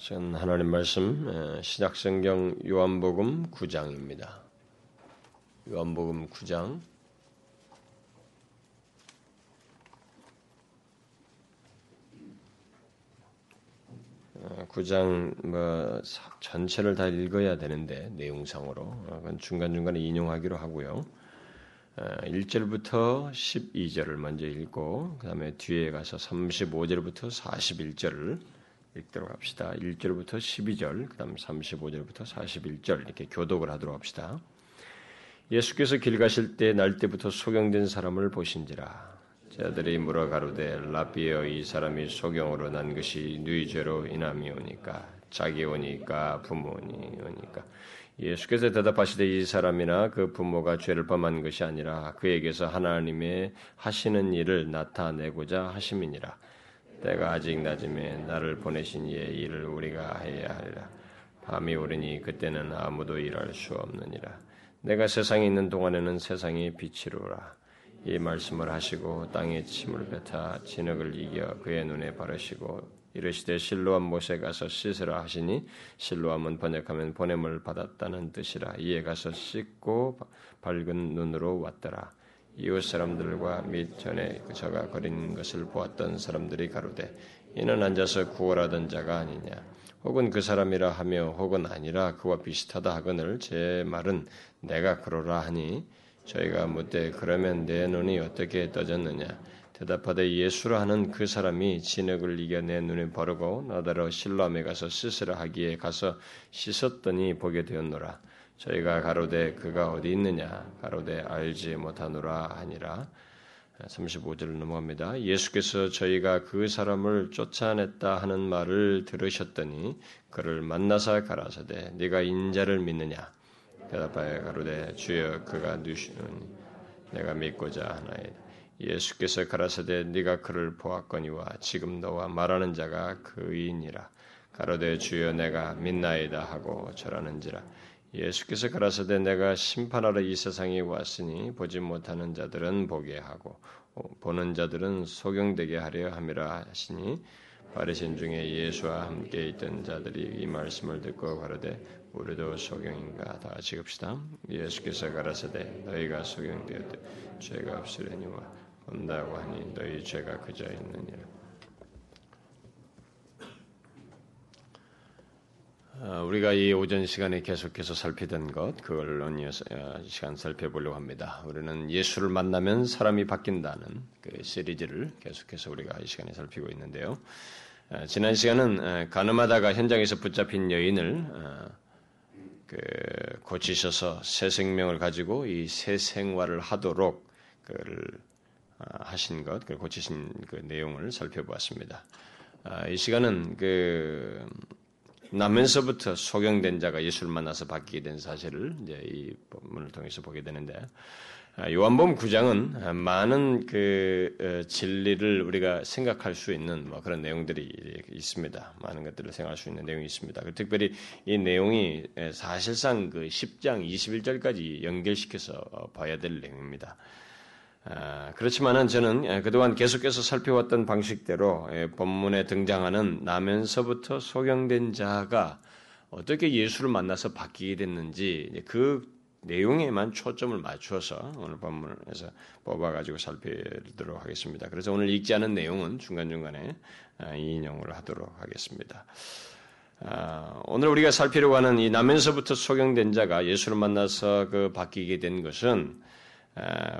전 하나님 말씀 신약성경 요한복음 9장입니다. 요한복음 9장 9장 뭐 전체를 다 읽어야 되는데 내용상으로 그건 중간중간에 인용하기로 하고요. 1절부터 12절을 먼저 읽고 그 다음에 뒤에 가서 35절부터 41절을 읽도록 합시다. 1절부터 12절, 그 다음 35절부터 41절 이렇게 교독을 하도록 합시다. 예수께서 길 가실 때 날 때부터 소경된 사람을 보신지라. 자들이 물어 가로되 라비어 이 사람이 소경으로 난 것이 누이 죄로 인함이 오니까 자기 오니까 부모니 오니까 예수께서 대답하시되 이 사람이나 그 부모가 죄를 범한 것이 아니라 그에게서 하나님의 하시는 일을 나타내고자 하심이니라. 때가 아직 낮음에 나를 보내신 이의 일을 우리가 해야 하리라. 밤이 오르니 그때는 아무도 일할 수 없느니라. 내가 세상에 있는 동안에는 세상이 빛이로라. 이 말씀을 하시고 땅에 침을 뱉어 진흙을 이겨 그의 눈에 바르시고 이르시되 실로암 못에 가서 씻으라 하시니 실로암은 번역하면 보냄을 받았다는 뜻이라 이에 가서 씻고 밝은 눈으로 왔더라. 이웃 사람들과 및 전에 저가 거린 것을 보았던 사람들이 가로되 이는 앉아서 구걸하던 자가 아니냐? 혹은 그 사람이라 하며 혹은 아니라 그와 비슷하다 하거늘 제 말은 내가 그러라 하니 저희가 묻되 그러면 내 눈이 어떻게 떠졌느냐? 대답하되 예수라 하는 그 사람이 진흙을 이겨 내 눈에 바르고 나더러 실로암에 가서 씻으라 하기에 가서 씻었더니 보게 되었노라 저희가 가로되 그가 어디 있느냐 가로되 알지 못하노라 하니라 35절 넘어갑니다. 예수께서 저희가 그 사람을 쫓아냈다 하는 말을 들으셨더니 그를 만나사 가라사대 네가 인자를 믿느냐 대답하여 가로되 주여 그가 누시노니 내가 믿고자 하나이다. 예수께서 가라사대 네가 그를 보았거니와 지금 너와 말하는 자가 그이니라 가로되 주여 내가 믿나이다 하고 절하는지라 예수께서 가라사대 내가 심판하러 이 세상에 왔으니 보지 못하는 자들은 보게 하고 보는 자들은 소경되게 하려 함이라 하시니 바리신 중에 예수와 함께 있던 자들이 이 말씀을 듣고 가로되 우리도 소경인가? 다 같이 읍시다. 예수께서 가라사대 너희가 소경되었되 죄가 없으려니와 온다고 하니 너희 죄가 그저 있느니라 우리가 이 오전 시간에 계속해서 살피던 것, 그걸 오늘 어, 시간 살펴보려고 합니다. 우리는 예수를 만나면 사람이 바뀐다는 그 시리즈를 계속해서 우리가 이 시간에 살피고 있는데요. 어, 지난 시간은 가늠하다가 현장에서 붙잡힌 여인을 그 고치셔서 새 생명을 가지고 이 새 생활을 하도록 그를 하신 것, 그 고치신 그 내용을 살펴보았습니다. 이 시간은 그 나면서부터 소경된 자가 예수를 만나서 바뀌게 된 사실을 이제 이 본문을 통해서 보게 되는데 아, 요한복음 9장은 많은 그 어, 진리를 우리가 생각할 수 있는 뭐 그런 내용들이 있습니다. 많은 것들을 생각할 수 있는 내용이 있습니다. 그 특별히 이 내용이 사실상 그 10장 21절까지 연결시켜서 어, 봐야 될 내용입니다. 아, 그렇지만은 저는 예, 그동안 계속해서 살펴왔던 방식대로 예, 본문에 등장하는 나면서부터 소경된 자가 어떻게 예수를 만나서 바뀌게 됐는지 그 내용에만 초점을 맞추어서 오늘 본문에서 뽑아가지고 살펴보도록 하겠습니다. 그래서 오늘 읽지 않은 내용은 중간중간에 아, 인용을 하도록 하겠습니다. 아, 오늘 우리가 살피려고 하는 이 나면서부터 소경된 자가 예수를 만나서 그 바뀌게 된 것은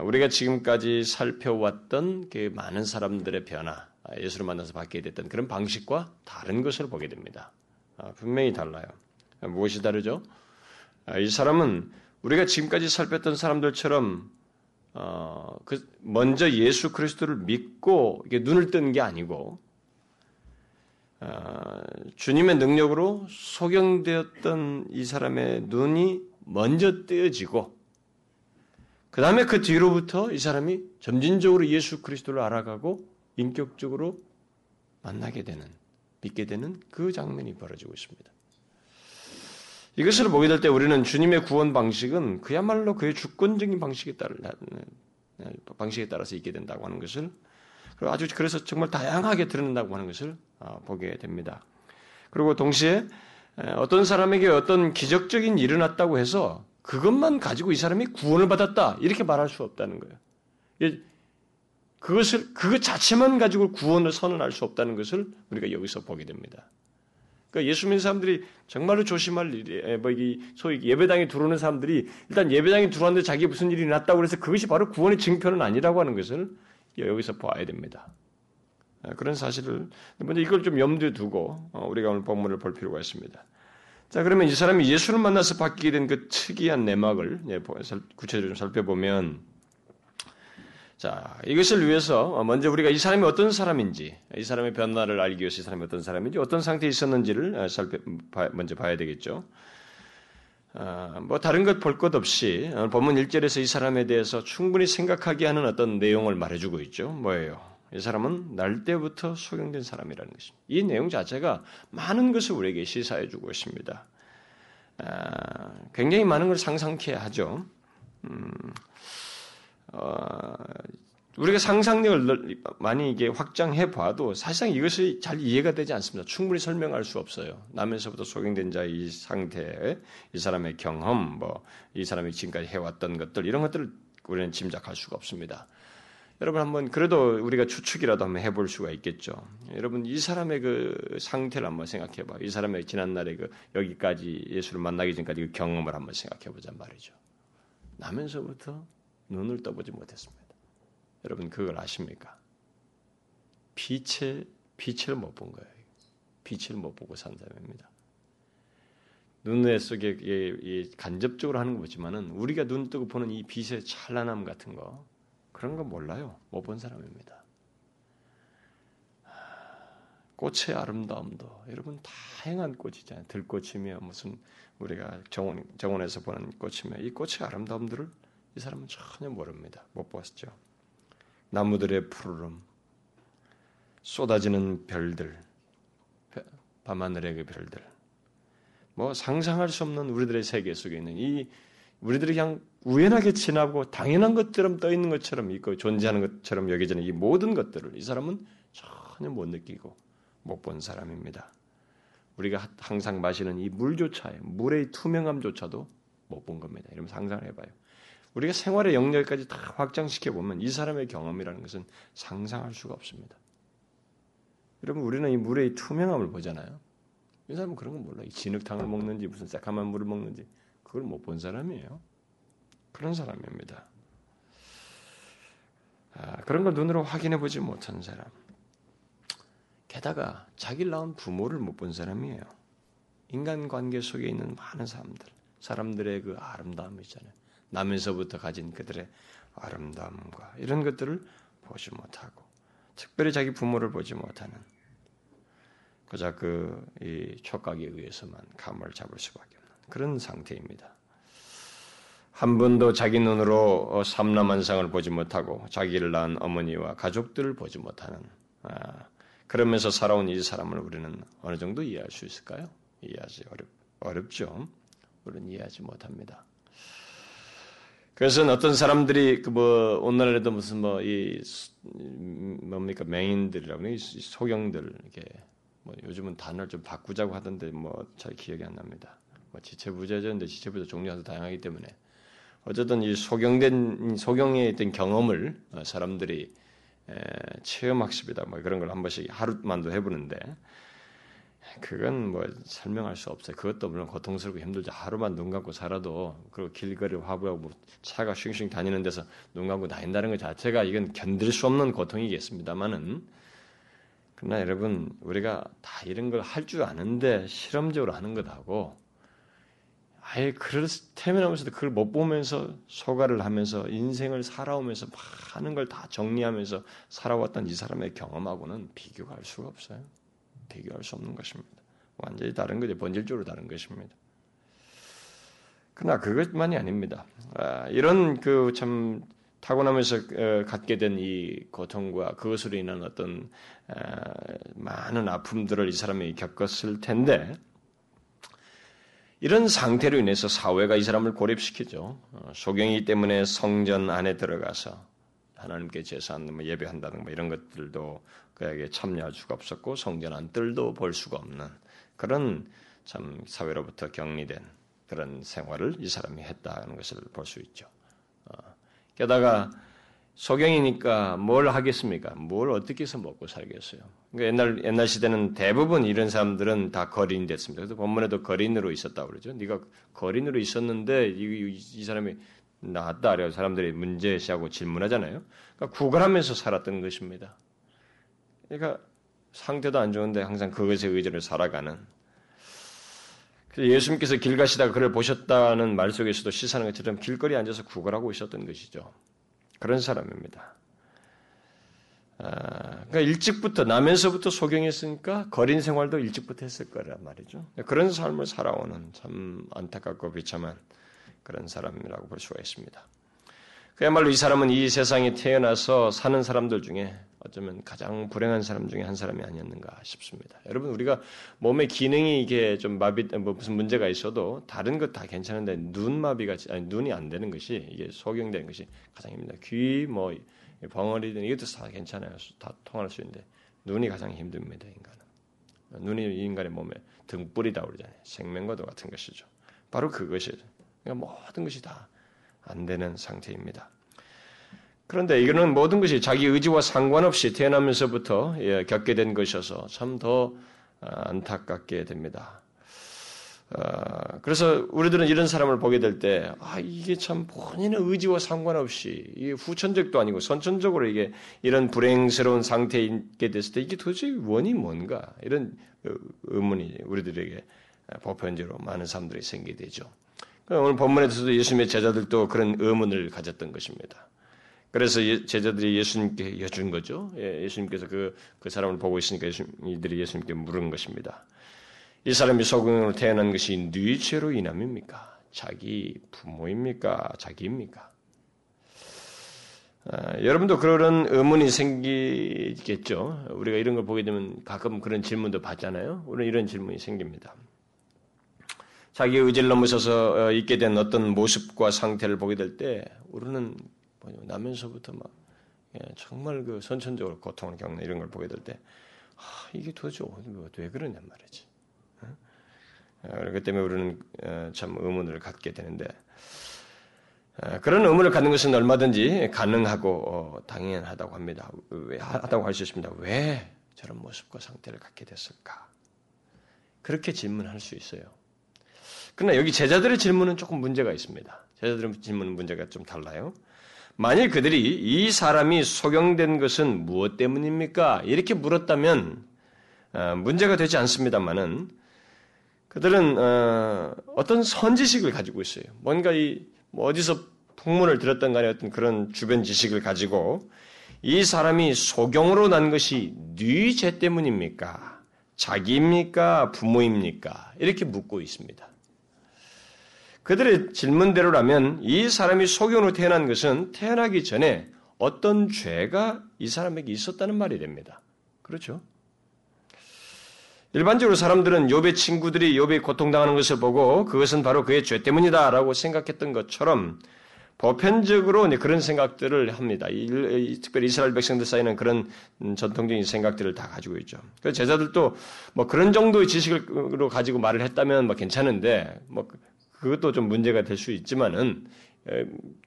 우리가 지금까지 살펴왔던 그 많은 사람들의 변화, 아, 예수를 만나서 받게 됐던 그런 방식과 다른 것을 보게 됩니다. 아, 분명히 달라요. 무엇이 다르죠? 아, 이 사람은 우리가 지금까지 살폈던 사람들처럼 어, 그 먼저 예수 그리스도를 믿고 눈을 뜬 게 아니고 어, 주님의 능력으로 소경되었던 이 사람의 눈이 먼저 뜨어지고 그 다음에 그 뒤로부터 이 사람이 점진적으로 예수 그리스도를 알아가고 인격적으로 만나게 되는, 믿게 되는 그 장면이 벌어지고 있습니다. 이것을 보게 될 때 우리는 주님의 구원 방식은 그야말로 그의 주권적인 방식에 따라 방식에 따라서 있게 된다고 하는 것을 아주 그래서 정말 다양하게 드러낸다고 하는 것을 어, 보게 됩니다. 그리고 동시에 어떤 사람에게 어떤 기적적인 일어났다고 해서 그것만 가지고 이 사람이 구원을 받았다 이렇게 말할 수 없다는 거예요. 그것을 그것 자체만 가지고 구원을 선언할 수 없다는 것을 우리가 여기서 보게 됩니다. 그러니까 예수 믿는 사람들이 정말로 조심할 일이, 뭐, 이, 소위 예배당에 들어오는 사람들이 일단 예배당에 들어왔는데 자기 무슨 일이 났다고 해서 그것이 바로 구원의 증표는 아니라고 하는 것을 여기서 봐야 됩니다. 아, 그런 사실을 먼저 이걸 좀 염두에 두고 어, 우리가 오늘 본문을 볼 필요가 있습니다. 자 그러면 이 사람이 예수를 만나서 받게 된 그 특이한 내막을 구체적으로 좀 살펴보면 자, 이것을 위해서 먼저 우리가 이 사람이 어떤 사람인지, 이 사람의 변화를 알기 위해서 이 사람이 어떤 사람인지, 어떤 상태에 있었는지를 어, 살펴, 먼저 봐야 되겠죠. 아, 뭐 다른 것 볼 것 없이 본문 1절에서 이 사람에 대해서 충분히 생각하게 하는 어떤 내용을 말해주고 있죠. 뭐예요? 이 사람은 날 때부터 소경된 사람이라는 것입니다. 이 내용 자체가 많은 것을 우리에게 시사해 주고 있습니다. 아, 굉장히 많은 걸 상상케 하죠. 음, 어, 우리가 상상력을 많이 이게 확장해 봐도 사실상 이것이 잘 이해가 되지 않습니다. 충분히 설명할 수 없어요. 남에서부터 소경된 자의 이 상태, 이 사람의 경험, 뭐 이 사람이 지금까지 해왔던 것들 이런 것들을 우리는 짐작할 수가 없습니다. 여러분 한번 그래도 우리가 추측이라도 한번 해볼 수가 있겠죠. 여러분 이 사람의 그 상태를 한번 생각해봐. 이 사람의 지난 날에 그 여기까지 예수를 만나기 전까지 그 경험을 한번 생각해보자 말이죠. 나면서부터 눈을 떠보지 못했습니다. 여러분 그걸 아십니까? 빛의 빛을 못 본 거예요. 빛을 못 보고 산 사람입니다. 눈의 속에 간접적으로 하는 거지만은 우리가 눈 뜨고 보는 이 빛의 찬란함 같은 거 그런 거 몰라요. 못 본 사람입니다. 꽃의 아름다움도 여러분 다양한 꽃이잖아요. 들꽃이며 무슨 우리가 정원 정원에서 보는 꽃이며 이 꽃의 아름다움들을 이 사람은 전혀 모릅니다. 못 봤죠. 나무들의 푸르름, 쏟아지는 별들, 밤하늘의 그 별들, 뭐 상상할 수 없는 우리들의 세계 속에 있는 이 우리들이 그냥 우연하게 지나고 당연한 것처럼 떠 있는 것처럼 있고 존재하는 것처럼 여겨지는 이 모든 것들을 이 사람은 전혀 못 느끼고 못 본 사람입니다. 우리가 항상 마시는 이 물조차, 물의 투명함조차도 못 본 겁니다. 이러면 상상을 해봐요. 우리가 생활의 영역까지 다 확장시켜 보면 이 사람의 경험이라는 것은 상상할 수가 없습니다. 여러분 우리는 이 물의 투명함을 보잖아요. 이 사람은 그런 건 몰라. 이 진흙탕을 먹는지 무슨 새카만 물을 먹는지 그걸 못 본 사람이에요. 그런 사람입니다. 아, 그런 걸 눈으로 확인해 보지 못한 사람. 게다가 자기를 낳은 부모를 못 본 사람이에요. 인간 관계 속에 있는 많은 사람들, 사람들의 그 아름다움 있잖아요. 나면서부터 가진 그들의 아름다움과 이런 것들을 보지 못하고 특별히 자기 부모를 보지 못하는 그저 그이 촉각에 의해서만 감을 잡을 수밖에 없는 그런 상태입니다. 한 번도 자기 눈으로 삼남한상을 보지 못하고 자기를 낳은 어머니와 가족들을 보지 못하는 아, 그러면서 살아온 이 사람을 우리는 어느 정도 이해할 수 있을까요? 이해하지 어렵, 어렵죠. 우리는 이해하지 못합니다. 그래서 어떤 사람들이 그 뭐 오늘날에도 무슨 뭐 이 뭡니까 맹인들이라고 이 소경들 이렇게 뭐 요즘은 단어를 좀 바꾸자고 하던데 뭐 잘 기억이 안 납니다. 뭐 지체부자였는데 지체부자 종류가 다양하기 때문에 어쨌든 이 소경된 소경에 있던 경험을 어, 사람들이 체험 학습이다 뭐 그런 걸 한 번씩 하루만도 해보는데 그건 뭐 설명할 수 없어요. 그것도 물론 고통스럽고 힘들죠. 하루만 눈 감고 살아도 그리고 길거리 화부하고 뭐 차가 쉥쉥 다니는 데서 눈 감고 다닌다는 것 자체가 이건 견딜 수 없는 고통이겠습니다만은 그러나 여러분 우리가 다 이런 걸 할 줄 아는데 실험적으로 하는 것하고 아예 그럴 태면하면서도 그걸 못 보면서 소가를 하면서 인생을 살아오면서 많은 걸 다 정리하면서 살아왔던 이 사람의 경험하고는 비교할 수가 없어요. 비교할 수 없는 것입니다. 완전히 다른 거죠. 본질적으로 다른 것입니다. 그러나 그것만이 아닙니다. 아, 이런 그 참 타고나면서 어, 갖게 된 이 고통과 그것으로 인한 어떤 아, 많은 아픔들을 이 사람이 겪었을 텐데 이런 상태로 인해서 사회가 이 사람을 고립시키죠. 어, 소경이기 때문에 성전 안에 들어가서 하나님께 제사한 뭐 예배한다는 뭐 이런 것들도 그에게 참여할 수가 없었고 성전 안뜰도 볼 수가 없는 그런 참 사회로부터 격리된 그런 생활을 이 사람이 했다는 것을 볼 수 있죠. 어, 게다가 소경이니까 뭘 하겠습니까? 뭘 어떻게 해서 먹고 살겠어요? 그러니까 옛날 옛날 시대는 대부분 이런 사람들은 다 거린이 됐습니다. 그래서 본문에도 거린으로 있었다고 그러죠. 네가 거린으로 있었는데 이, 이 사람이 나왔다 그래요. 사람들이 문제시하고 질문하잖아요. 그러니까 구걸하면서 살았던 것입니다. 그러니까 상태도 안 좋은데 항상 그것에 의지를 살아가는. 예수님께서 길 가시다가 그를 보셨다는 말 속에서도 시사하는 것처럼 길거리에 앉아서 구걸하고 있었던 것이죠. 그런 사람입니다. 아, 그러니까 일찍부터 나면서부터 소경했으니까 거린 생활도 일찍부터 했을 거란 말이죠. 그런 삶을 살아오는 참 안타깝고 비참한 그런 사람이라고 볼 수가 있습니다. 그야말로 이 사람은 이 세상에 태어나서 사는 사람들 중에 어쩌면 가장 불행한 사람 중에 한 사람이 아니었는가 싶습니다. 여러분 우리가 몸의 기능이 이게 좀 마비 뭐 무슨 문제가 있어도 다른 것 다 괜찮은데 눈 마비가 아니 눈이 안 되는 것이 이게 소경되는 것이 가장 힘니다. 귀 뭐 벙어리든 이것도 다 괜찮아요. 다 통할 수 있는데 눈이 가장 힘듭니다 인간은. 눈이 인간의 몸에 등불이다 그러잖아요. 생명과도 같은 것이죠. 바로 그것이 그러니까 모든 것이 다 안 되는 상태입니다. 그런데 이거는 모든 것이 자기 의지와 상관없이 태어나면서부터 예, 겪게 된 것이어서 참더 아, 안타깝게 됩니다. 아, 그래서 우리들은 이런 사람을 보게 될 때, 아, 이게 참 본인의 의지와 상관없이, 이게 후천적도 아니고 선천적으로 이게 이런 불행스러운 상태에 있게 됐을 때 이게 도대체 원이 뭔가? 이런 의문이 우리들에게 보편적으로 많은 사람들이 생기게 되죠. 오늘 본문에서도 예수님의 제자들도 그런 의문을 가졌던 것입니다. 그래서 예, 제자들이 예수님께 여준 거죠. 예, 수님께서 그, 그 사람을 보고 있으니까 이들이 예수님께 물은 것입니다. 이 사람이 소경으로 태어난 것이 네 죄로 인함입니까? 자기 부모입니까? 자기입니까? 아, 여러분도 그런 의문이 생기겠죠. 우리가 이런 걸 보게 되면 가끔 그런 질문도 받잖아요. 우리는 이런 질문이 생깁니다. 자기 의지를 넘어서서 어, 있게 된 어떤 모습과 상태를 보게 될 때 우리는 나면서부터 막 예, 정말 그 선천적으로 고통을 겪는 이런 걸 보게 될 때 아, 이게 도대체 왜 그러냔 말이지. 어? 그렇기 때문에 우리는 어, 참 의문을 갖게 되는데 그런 의문을 갖는 것은 얼마든지 가능하고 당연하다고 합니다. 왜 하다고 할 수 있습니다. 왜 저런 모습과 상태를 갖게 됐을까? 그렇게 질문할 수 있어요. 그러나 여기 제자들의 질문은 조금 문제가 있습니다. 제자들의 질문은 문제가 좀 달라요. 만일 그들이 이 사람이 소경된 것은 무엇 때문입니까? 이렇게 물었다면 어, 문제가 되지 않습니다만은 그들은 어, 떤 선지식을 가지고 있어요. 뭔가 이뭐 어디서 풍문을 들었던 간에 어떤 그런 주변 지식을 가지고 이 사람이 소경으로 난 것이 네죄 때문입니까? 자기입니까? 부모입니까? 이렇게 묻고 있습니다. 그들의 질문대로라면 이 사람이 소경으로 태어난 것은 태어나기 전에 어떤 죄가 이 사람에게 있었다는 말이 됩니다. 그렇죠? 일반적으로 사람들은 욥의 친구들이 욥이 고통당하는 것을 보고 그것은 바로 그의 죄 때문이다라고 생각했던 것처럼 보편적으로 그런 생각들을 합니다. 특별히 이스라엘 백성들 사이는 그런 전통적인 생각들을 다 가지고 있죠. 그 제자들도 뭐 그런 정도의 지식으로 가지고 말을 했다면 뭐 괜찮은데 뭐 그것도 좀 문제가 될 수 있지만은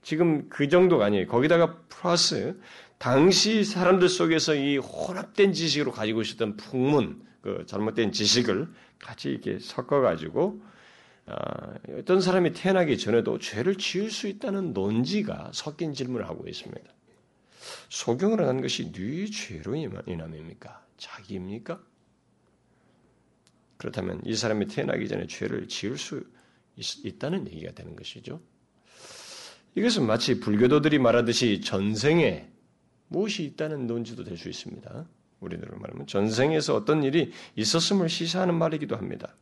지금 그 정도가 아니에요. 거기다가 플러스 당시 사람들 속에서 이 혼합된 지식으로 가지고 있었던 풍문, 그 잘못된 지식을 같이 이렇게 섞어가지고 어, 어떤 사람이 태어나기 전에도 죄를 지을 수 있다는 논지가 섞인 질문을 하고 있습니다. 소경을 한 것이 네 죄로 인함입니까? 자기입니까? 그렇다면 이 사람이 태어나기 전에 죄를 지을 수 있, 다는 얘기가 되는 것이죠. 이것은 마치 불교도들이 말하듯이 전생에 무엇이 있다는 논지도 될 수 있습니다. 우리들로 말하면 전생에서 어떤 일이 있었음을 시사하는 말이기도 합니다.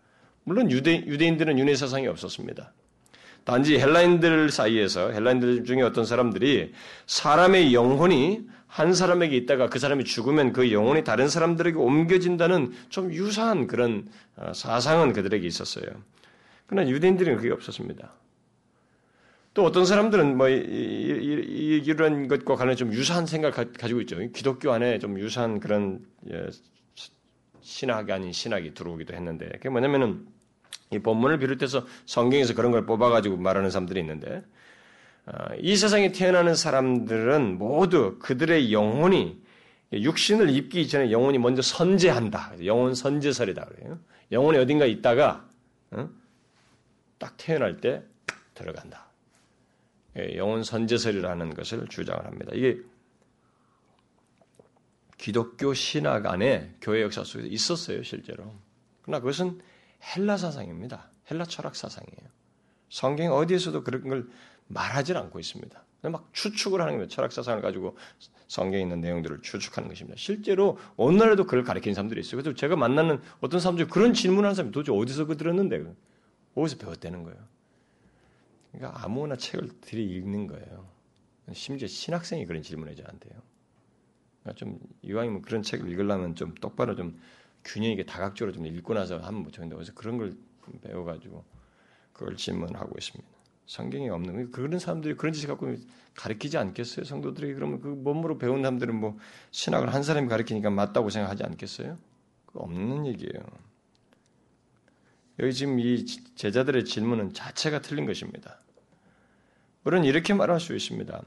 물론 유대, 유대인들은 윤회 사상이 없었습니다. 단지 헬라인들 사이에서 헬라인들 중에 어떤 사람들이 사람의 영혼이 한 사람에게 있다가 그 사람이 죽으면 그 영혼이 다른 사람들에게 옮겨진다는 좀 유사한 그런 어, 사상은 그들에게 있었어요. 그러나 유대인들은 그게 없었습니다. 또 어떤 사람들은 뭐 이런 것과 관련 좀 유사한 생각을 가지고 있죠. 기독교 안에 좀 유사한 그런 예, 신학이 아닌 신학이 들어오기도 했는데 그게 뭐냐면은 이 본문을 비롯해서 성경에서 그런 걸 뽑아가지고 말하는 사람들이 있는데 아, 이 세상에 태어나는 사람들은 모두 그들의 영혼이 육신을 입기 전에 영혼이 먼저 선제한다. 영혼 선제설이다 그래요. 영혼이 어딘가 있다가 어? 딱 태어날 때 들어간다. 예, 영혼 선제설이라는 것을 주장을 합니다. 이게 기독교 신학 안에 교회 역사 속에서 있었어요, 실제로. 그러나 그것은 헬라 사상입니다. 헬라 철학 사상이에요. 성경 어디에서도 그런 걸 말하지 않고 있습니다. 막 추측을 하는 거예요. 철학 사상을 가지고 성경에 있는 내용들을 추측하는 것입니다. 실제로 오늘날에도 그걸 가리키는 사람들이 있어요. 그래서 제가 만나는 어떤 사람들이 그런 질문하는 사람이 도대체 어디서 그 들었는데 어디서 배웠다는 거예요. 그러니까 아무나 책을 들이 읽는 거예요. 심지어 신학생이 그런 질문을 저한테요. 그러니까 좀 이왕이면 그런 책을 읽으려면 좀 똑바로 좀 균형 있게 다각적으로 좀 읽고 나서 하면 못 좋은데 그래서 그런 걸 배워가지고 그걸 질문하고 있습니다. 성경에 없는 그런 사람들이 그런 짓을 갖고 가르치지 않겠어요? 성도들이 그러면 그 몸으로 배운 사람들은 뭐 신학을 한 사람이 가르치니까 맞다고 생각하지 않겠어요? 그 없는 얘기예요. 여기 지금 이 제자들의 질문은 자체가 틀린 것입니다. 우리는 이렇게 말할 수 있습니다.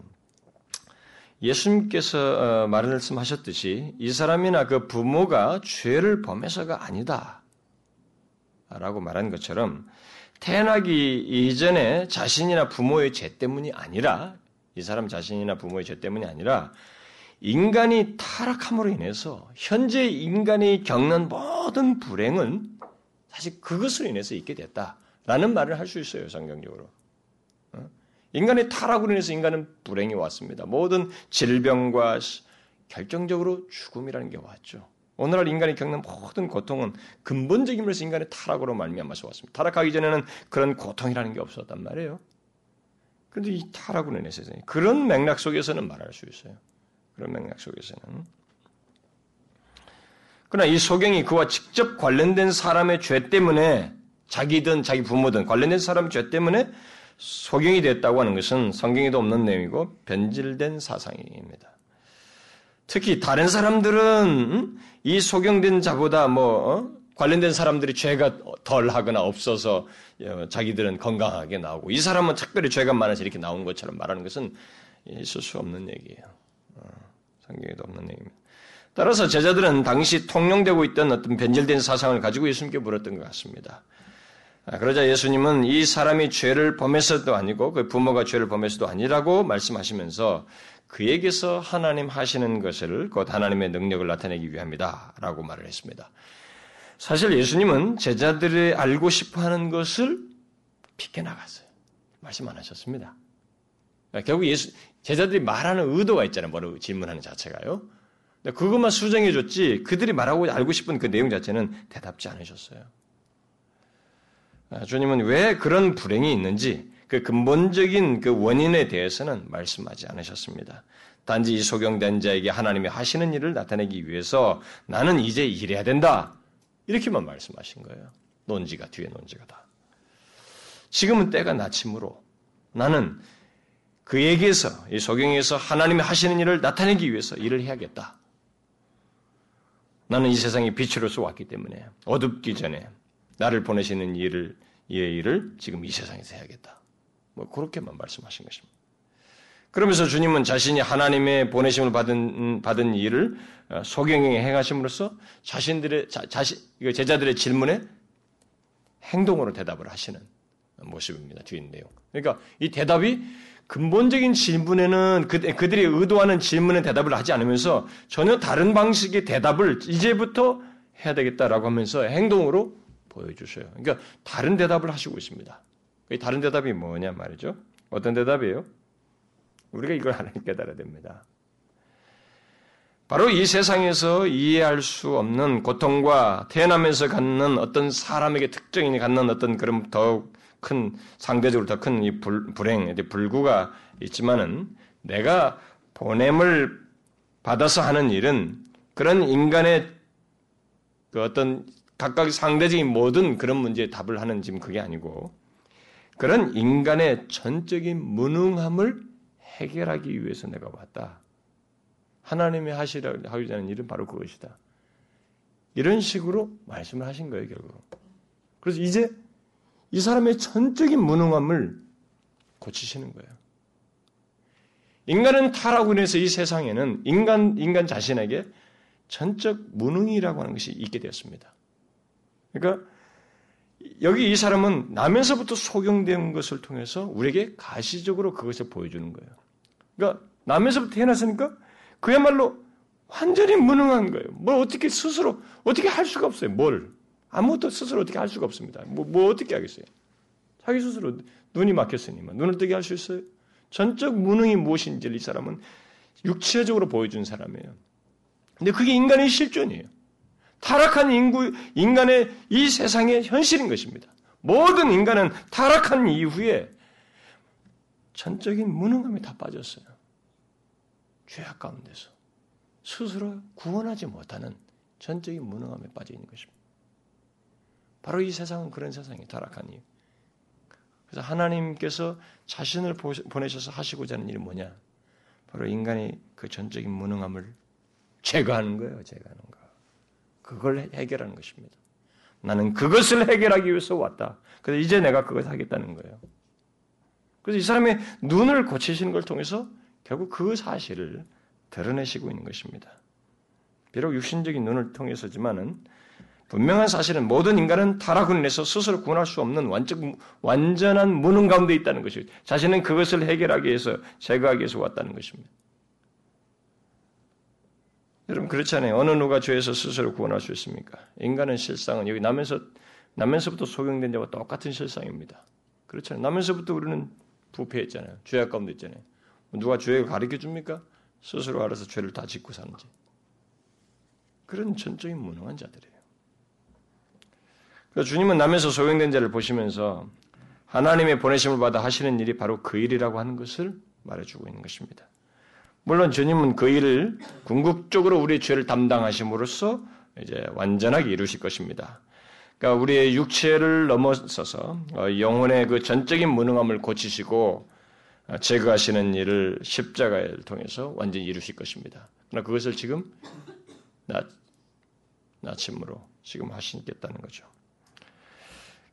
예수님께서 어, 말씀하셨듯이 이 사람이나 그 부모가 죄를 범해서가 아니다. 라고 말한 것처럼 태어나기 이전에 자신이나 부모의 죄 때문이 아니라 이 사람 자신이나 부모의 죄 때문이 아니라 인간이 타락함으로 인해서 현재 인간이 겪는 모든 불행은 사실 그것으로 인해서 있게 됐다라는 말을 할 수 있어요 성경적으로. 어? 인간의 타락으로 인해서 인간은 불행이 왔습니다. 모든 질병과 결정적으로 죽음이라는 게 왔죠. 오늘날 인간이 겪는 모든 고통은 근본적인 면에서 인간의 타락으로 말미암아서 왔습니다. 타락하기 전에는 그런 고통이라는 게 없었단 말이에요. 그런데 이 타락으로 인해서 그런 맥락 속에서는 말할 수 있어요. 그런 맥락 속에서는. 그러나 이 소경이 그와 직접 관련된 사람의 죄 때문에 자기든 자기 부모든 관련된 사람의 죄 때문에 소경이 됐다고 하는 것은 성경에도 없는 내용이고 변질된 사상입니다. 특히 다른 사람들은 이 소경된 자보다 뭐 어? 관련된 사람들이 죄가 덜하거나 없어서 어, 자기들은 건강하게 나오고 이 사람은 특별히 죄가 많아서 이렇게 나온 것처럼 말하는 것은 있을 수 없는 얘기예요. 어, 성경에도 없는 얘기입니다. 따라서 제자들은 당시 통용되고 있던 어떤 변질된 사상을 가지고 예수님께 물었던 것 같습니다. 아, 그러자 예수님은 이 사람이 죄를 범해서도 아니고 그 부모가 죄를 범해서도 아니라고 말씀하시면서 그에게서 하나님 하시는 것을 곧 하나님의 능력을 나타내기 위함이다. 라고 말을 했습니다. 사실 예수님은 제자들이 알고 싶어 하는 것을 비켜나갔어요. 말씀 안 하셨습니다. 그러니까 결국 예수, 제자들이 말하는 의도가 있잖아요. 뭐로 질문하는 자체가요. 그것만 수정해 줬지 그들이 말하고 알고 싶은 그 내용 자체는 대답지 않으셨어요. 아, 주님은 왜 그런 불행이 있는지 그 근본적인 그 원인에 대해서는 말씀하지 않으셨습니다. 단지 이 소경된 자에게 하나님이 하시는 일을 나타내기 위해서 나는 이제 일해야 된다. 이렇게만 말씀하신 거예요. 논지가 뒤에 논지가 다. 지금은 때가 나침으로 나는 그에게서 이 소경에서 하나님이 하시는 일을 나타내기 위해서 일을 해야겠다. 나는 이 세상에 빛으로서 왔기 때문에 어둡기 전에 나를 보내시는 일을 이의 일을 지금 이 세상에서 해야겠다. 뭐 그렇게만 말씀하신 것입니다. 그러면서 주님은 자신이 하나님의 보내심을 받은 받은 일을 어, 소경에 행하심으로써 자신들의 자, 자신 제자들의 질문에 행동으로 대답을 하시는 모습입니다. 있는 내용. 그러니까 이 대답이 근본적인 질문에는 그, 그들이 의도하는 질문에 대답을 하지 않으면서 전혀 다른 방식의 대답을 이제부터 해야 되겠다라고 하면서 행동으로 보여주셔요. 그러니까 다른 대답을 하시고 있습니다. 다른 대답이 뭐냐 말이죠. 어떤 대답이에요? 우리가 이걸 하나님 깨달아야 됩니다. 바로 이 세상에서 이해할 수 없는 고통과 태어나면서 갖는 어떤 사람에게 특정인이 갖는 어떤 그런 더욱 큰 상대적으로 더 큰 이 불행, 불구가 있지만은 내가 보냄을 받아서 하는 일은 그런 인간의 그 어떤 각각 상대적인 모든 그런 문제에 답을 하는 지금 그게 아니고 그런 인간의 전적인 무능함을 해결하기 위해서 내가 왔다. 하나님이 하시라 하고자 하는 일은 바로 그것이다. 이런 식으로 말씀을 하신 거예요, 결국. 그래서 이제 이 사람의 전적인 무능함을 고치시는 거예요. 인간은 타락으로 인해서 이 세상에는 인간, 인간 자신에게 전적 무능이라고 하는 것이 있게 되었습니다. 그러니까 여기 이 사람은 나면서부터 소경된 것을 통해서 우리에게 가시적으로 그것을 보여주는 거예요. 그러니까 나면서부터 태어났으니까 그야말로 완전히 무능한 거예요. 뭘 어떻게 스스로 어떻게 할 수가 없어요. 뭘 아무것도 스스로 어떻게 할 수가 없습니다. 뭐, 뭐 어떻게 하겠어요? 자기 스스로 눈이 막혔으니 뭐 눈을 뜨게 할 수 있어요. 전적 무능이 무엇인지를 이 사람은 육체적으로 보여준 사람이에요. 근데 그게 인간의 실존이에요. 타락한 인구, 인간의 이 세상의 현실인 것입니다. 모든 인간은 타락한 이후에 전적인 무능함에 다 빠졌어요. 죄악 가운데서. 스스로 구원하지 못하는 전적인 무능함에 빠져 있는 것입니다. 바로 이 세상은 그런 세상이 타락한 이유. 그래서 하나님께서 자신을 보내셔서 하시고자 하는 일이 뭐냐? 바로 인간의 그 전적인 무능함을 제거하는 거예요, 제거하는 거. 그걸 해결하는 것입니다. 나는 그것을 해결하기 위해서 왔다. 그래서 이제 내가 그것을 하겠다는 거예요. 그래서 이 사람의 눈을 고치시는 걸 통해서 결국 그 사실을 드러내시고 있는 것입니다. 비록 육신적인 눈을 통해서지만은 분명한 사실은 모든 인간은 타락을 인해서 스스로 구원할 수 없는 완전, 완전한 무능 가운데 있다는 것이 자신은 그것을 해결하기 위해서 제거하기 위해서 왔다는 것입니다. 여러분 그렇잖아요. 어느 누가 죄에서 스스로 구원할 수 있습니까? 인간은 실상은 여기 나면서 나면서부터 소경된 자와 똑같은 실상입니다. 그렇잖아요. 나면서부터 우리는 부패했잖아요. 죄악 가운데 있잖아요. 누가 죄를 가르쳐 줍니까? 스스로 알아서 죄를 다 짓고 사는지. 그런 전적인 무능한 자들이에요. 주님은 남에서 소경된 자를 보시면서 하나님의 보내심을 받아 하시는 일이 바로 그 일이라고 하는 것을 말해주고 있는 것입니다. 물론 주님은 그 일을 궁극적으로 우리의 죄를 담당하심으로써 이제 완전하게 이루실 것입니다. 그러니까 우리의 육체를 넘어서서 어, 영혼의 그 전적인 무능함을 고치시고 어, 제거하시는 일을 십자가를 통해서 완전히 이루실 것입니다. 그러나 그것을 지금 나, 나침으로 지금 하시겠다는 거죠.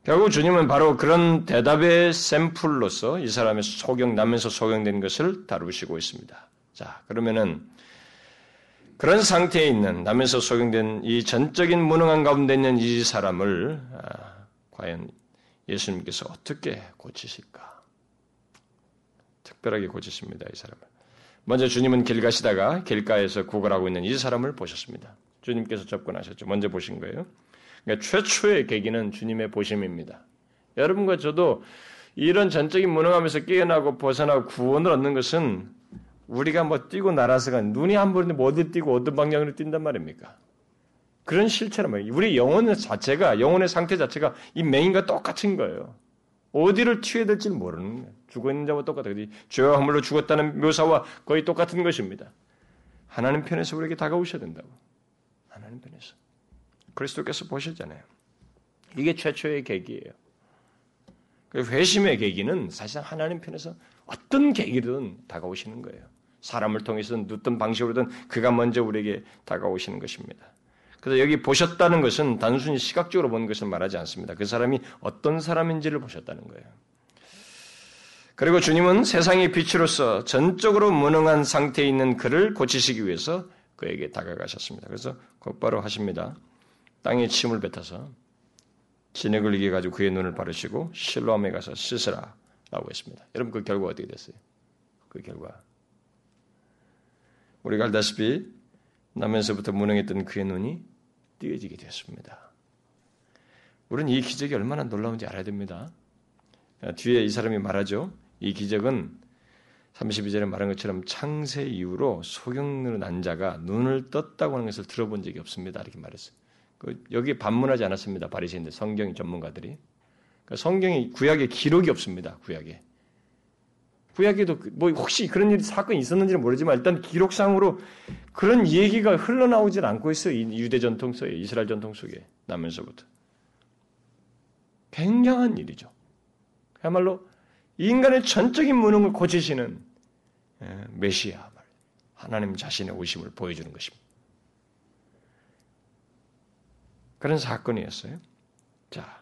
결국 주님은 바로 그런 대답의 샘플로서 이 사람의 소경, 나면서 소경된 것을 다루시고 있습니다. 자, 그러면은 그런 상태에 있는 남에서 소경된 이 전적인 무능한 가운데 있는 이 사람을 아, 과연 예수님께서 어떻게 고치실까? 특별하게 고치십니다, 이 사람을. 먼저 주님은 길 가시다가 길가에서 구걸하고 있는 이 사람을 보셨습니다. 주님께서 접근하셨죠. 먼저 보신 거예요. 그러니까 최초의 계기는 주님의 보심입니다. 여러분과 저도 이런 전적인 무능함에서 깨어나고 벗어나고 구원을 얻는 것은 우리가 뭐 뛰고 날아서가 눈이 한 번에 뭐 어디 뛰고 어떤 방향으로 뛴단 말입니까? 그런 실체란 말이에요. 우리 영혼 자체가 영혼의 상태 자체가 이 맹인과 똑같은 거예요. 어디를 튀어야 될지 모르는 거예요. 죽어 있는 자와 똑같아요. 죄와 허물로 죽었다는 묘사와 거의 똑같은 것입니다. 하나님 편에서 우리에게 다가오셔야 된다고. 하나님 편에서. 그리스도께서 보셨잖아요. 이게 최초의 계기예요. 그 회심의 계기는 사실상 하나님 편에서 어떤 계기든 다가오시는 거예요. 사람을 통해서든 어떤 방식으로든 그가 먼저 우리에게 다가오시는 것입니다. 그래서 여기 보셨다는 것은 단순히 시각적으로 본 것을 말하지 않습니다. 그 사람이 어떤 사람인지를 보셨다는 거예요. 그리고 주님은 세상의 빛으로서 전적으로 무능한 상태에 있는 그를 고치시기 위해서 그에게 다가가셨습니다. 그래서 곧바로 하십니다. 땅에 침을 뱉어서 진액을 이겨 가지고 그의 눈을 바르시고 실로암에 가서 씻으라 라고 했습니다. 여러분 그 결과 어떻게 됐어요? 그 결과 우리가 알다시피 나면서부터 무능했던 그의 눈이 띄어지게 되었습니다. 우리는 이 기적이 얼마나 놀라운지 알아야 됩니다. 뒤에 이 사람이 말하죠. 이 기적은 32절에 말한 것처럼 창세 이후로 소경으로 난 자가 눈을 떴다고 하는 것을 들어본 적이 없습니다. 이렇게 말했어요. 그 여기 반문하지 않았습니다. 바리새인들 성경 전문가들이. 그러니까 성경이 구약에 기록이 없습니다. 구약에. 구약에도 그뭐 혹시 그런 일이 사건이 있었는지는 모르지만 일단 기록상으로 그런 얘기가 흘러나오질 않고 있어요. 유대 전통 속에 이스라엘 전통 속에 나면서부터 굉장한 일이죠. 그야말로 인간의 전적인 무능을 고치시는 예, 메시아 하나님 자신의 오심을 보여주는 것입니다. 그런 사건이었어요. 자,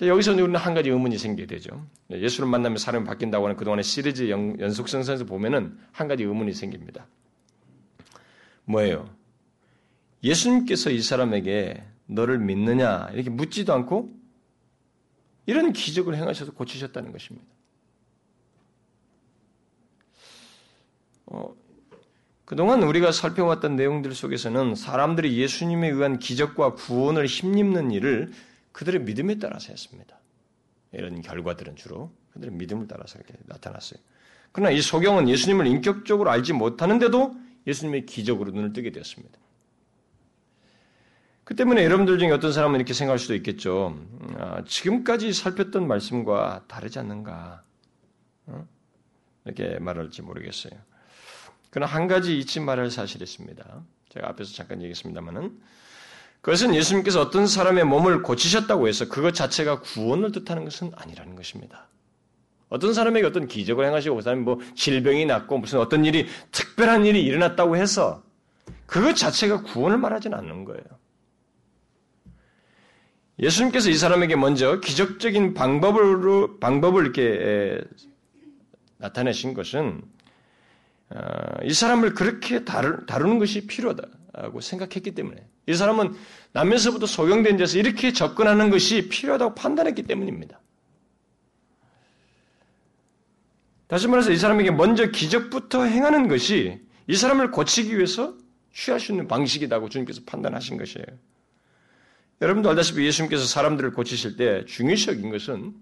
여기서 우리는 한 가지 의문이 생기게 되죠. 예수를 만나면 사람이 바뀐다고 하는 그동안의 시리즈 연속성선에서 보면은 한 가지 의문이 생깁니다. 뭐예요? 예수님께서 이 사람에게 너를 믿느냐 이렇게 묻지도 않고 이런 기적을 행하셔서 고치셨다는 것입니다. 어, 그동안 우리가 살펴왔던 내용들 속에서는 사람들이 예수님에 의한 기적과 구원을 힘입는 일을 그들의 믿음에 따라서 했습니다. 이런 결과들은 주로 그들의 믿음을 따라서 이렇게 나타났어요. 그러나 이 소경은 예수님을 인격적으로 알지 못하는데도 예수님의 기적으로 눈을 뜨게 되었습니다. 그 때문에 여러분들 중에 어떤 사람은 이렇게 생각할 수도 있겠죠. 아, 지금까지 살폈던 말씀과 다르지 않는가. 어? 이렇게 말할지 모르겠어요. 그러나 한 가지 잊지 말할 사실이 있습니다. 제가 앞에서 잠깐 얘기했습니다만은 그것은 예수님께서 어떤 사람의 몸을 고치셨다고 해서 그것 자체가 구원을 뜻하는 것은 아니라는 것입니다. 어떤 사람에게 어떤 기적을 행하시고 그 사람이 뭐 질병이 낫고 무슨 어떤 일이 특별한 일이 일어났다고 해서 그것 자체가 구원을 말하지는 않는 거예요. 예수님께서 이 사람에게 먼저 기적적인 방법으로 방법을 이렇게 나타내신 것은 어, 이 사람을 그렇게 다루, 다루는 것이 필요하다고 생각했기 때문에 이 사람은 남에서부터 소경된 데서 이렇게 접근하는 것이 필요하다고 판단했기 때문입니다. 다시 말해서 이 사람에게 먼저 기적부터 행하는 것이 이 사람을 고치기 위해서 취할 수 있는 방식이라고 주님께서 판단하신 것이에요. 여러분도 알다시피 예수님께서 사람들을 고치실 때 중요시 여긴 것은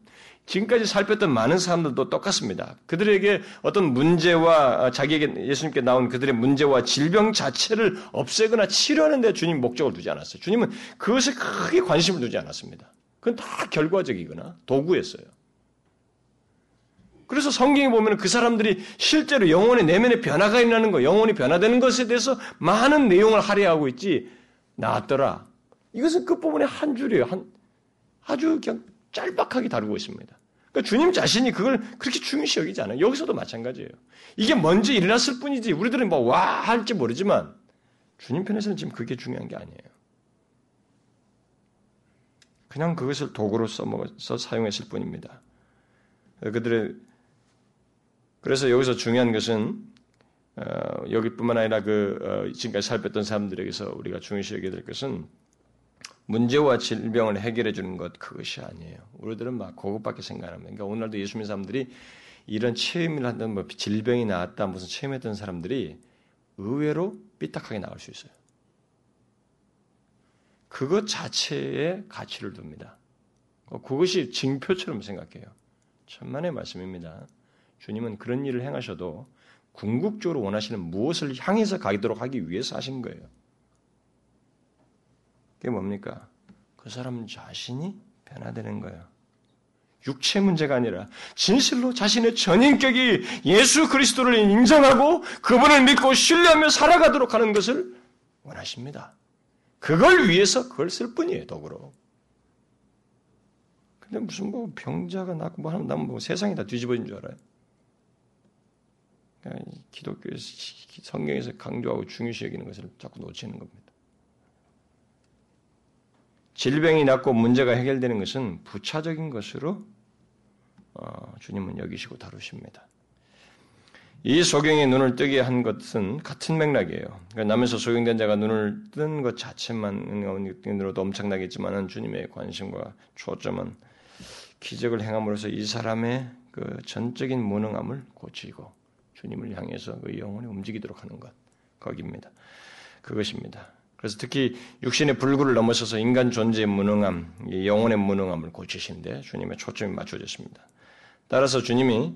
지금까지 살폈던 많은 사람들도 똑같습니다. 그들에게 어떤 문제와 자기에게 예수님께 나온 그들의 문제와 질병 자체를 없애거나 치료하는 데 주님 목적을 두지 않았어요. 주님은 그것에 크게 관심을 두지 않았습니다. 그건 다 결과적이거나 도구였어요. 그래서 성경에 보면 그 사람들이 실제로 영혼의 내면의 변화가 일어나는 거, 영혼이 변화되는 것에 대해서 많은 내용을 할애하고 있지, 나았더라. 이것은 끝부분의 한 줄이에요. 한, 아주 그냥 짤박하게 다루고 있습니다. 그러니까 주님 자신이 그걸 그렇게 중요시 여기지 않아요. 여기서도 마찬가지예요. 이게 먼저 일어났을 뿐이지 우리들은 뭐 와 할지 모르지만 주님 편에서는 지금 그게 중요한 게 아니에요. 그냥 그것을 도구로 써먹어서 사용했을 뿐입니다. 그들의 그래서 여기서 중요한 것은 어, 여기뿐만 아니라 그 어, 지금까지 살폈던 사람들에게서 우리가 중요시 여겨야 될 것은 문제와 질병을 해결해 주는 것 그것이 아니에요. 우리들은 막 그것밖에 생각 안 합니다. 그러니까 오늘도 예수 믿는 사람들이 이런 체험을 한다는 뭐 질병이 나왔다 무슨 체험했던 사람들이 의외로 삐딱하게 나올 수 있어요. 그것 자체에 가치를 둡니다. 그것이 징표처럼 생각해요. 천만의 말씀입니다. 주님은 그런 일을 행하셔도 궁극적으로 원하시는 무엇을 향해서 가도록 하기 위해서 하신 거예요. 그게 뭡니까? 그 사람 자신이 변화되는 거예요. 육체 문제가 아니라 진실로 자신의 전인격이 예수 그리스도를 인정하고 그분을 믿고 신뢰하며 살아가도록 하는 것을 원하십니다. 그걸 위해서 그걸 쓸 뿐이에요, 도구로. 근데 무슨 뭐 병자가 낫고 뭐 하면 나면 뭐 세상이 다 뒤집어진 줄 알아요. 기독교에서 성경에서 강조하고 중요시 여기는 것을 자꾸 놓치는 겁니다. 질병이 낫고 문제가 해결되는 것은 부차적인 것으로 어, 주님은 여기시고 다루십니다. 이 소경의 눈을 뜨게 한 것은 같은 맥락이에요. 그러니까 남에서 소경된 자가 눈을 뜬 것 자체만으로도 엄청나겠지만 주님의 관심과 초점은 기적을 행함으로써 이 사람의 그 전적인 무능함을 고치고 주님을 향해서 그 영혼이 움직이도록 하는 것 거기입니다. 그것입니다. 그래서 특히 육신의 불구를 넘어서서 인간 존재의 무능함, 영혼의 무능함을 고치신데 주님의 초점이 맞춰졌습니다. 따라서 주님이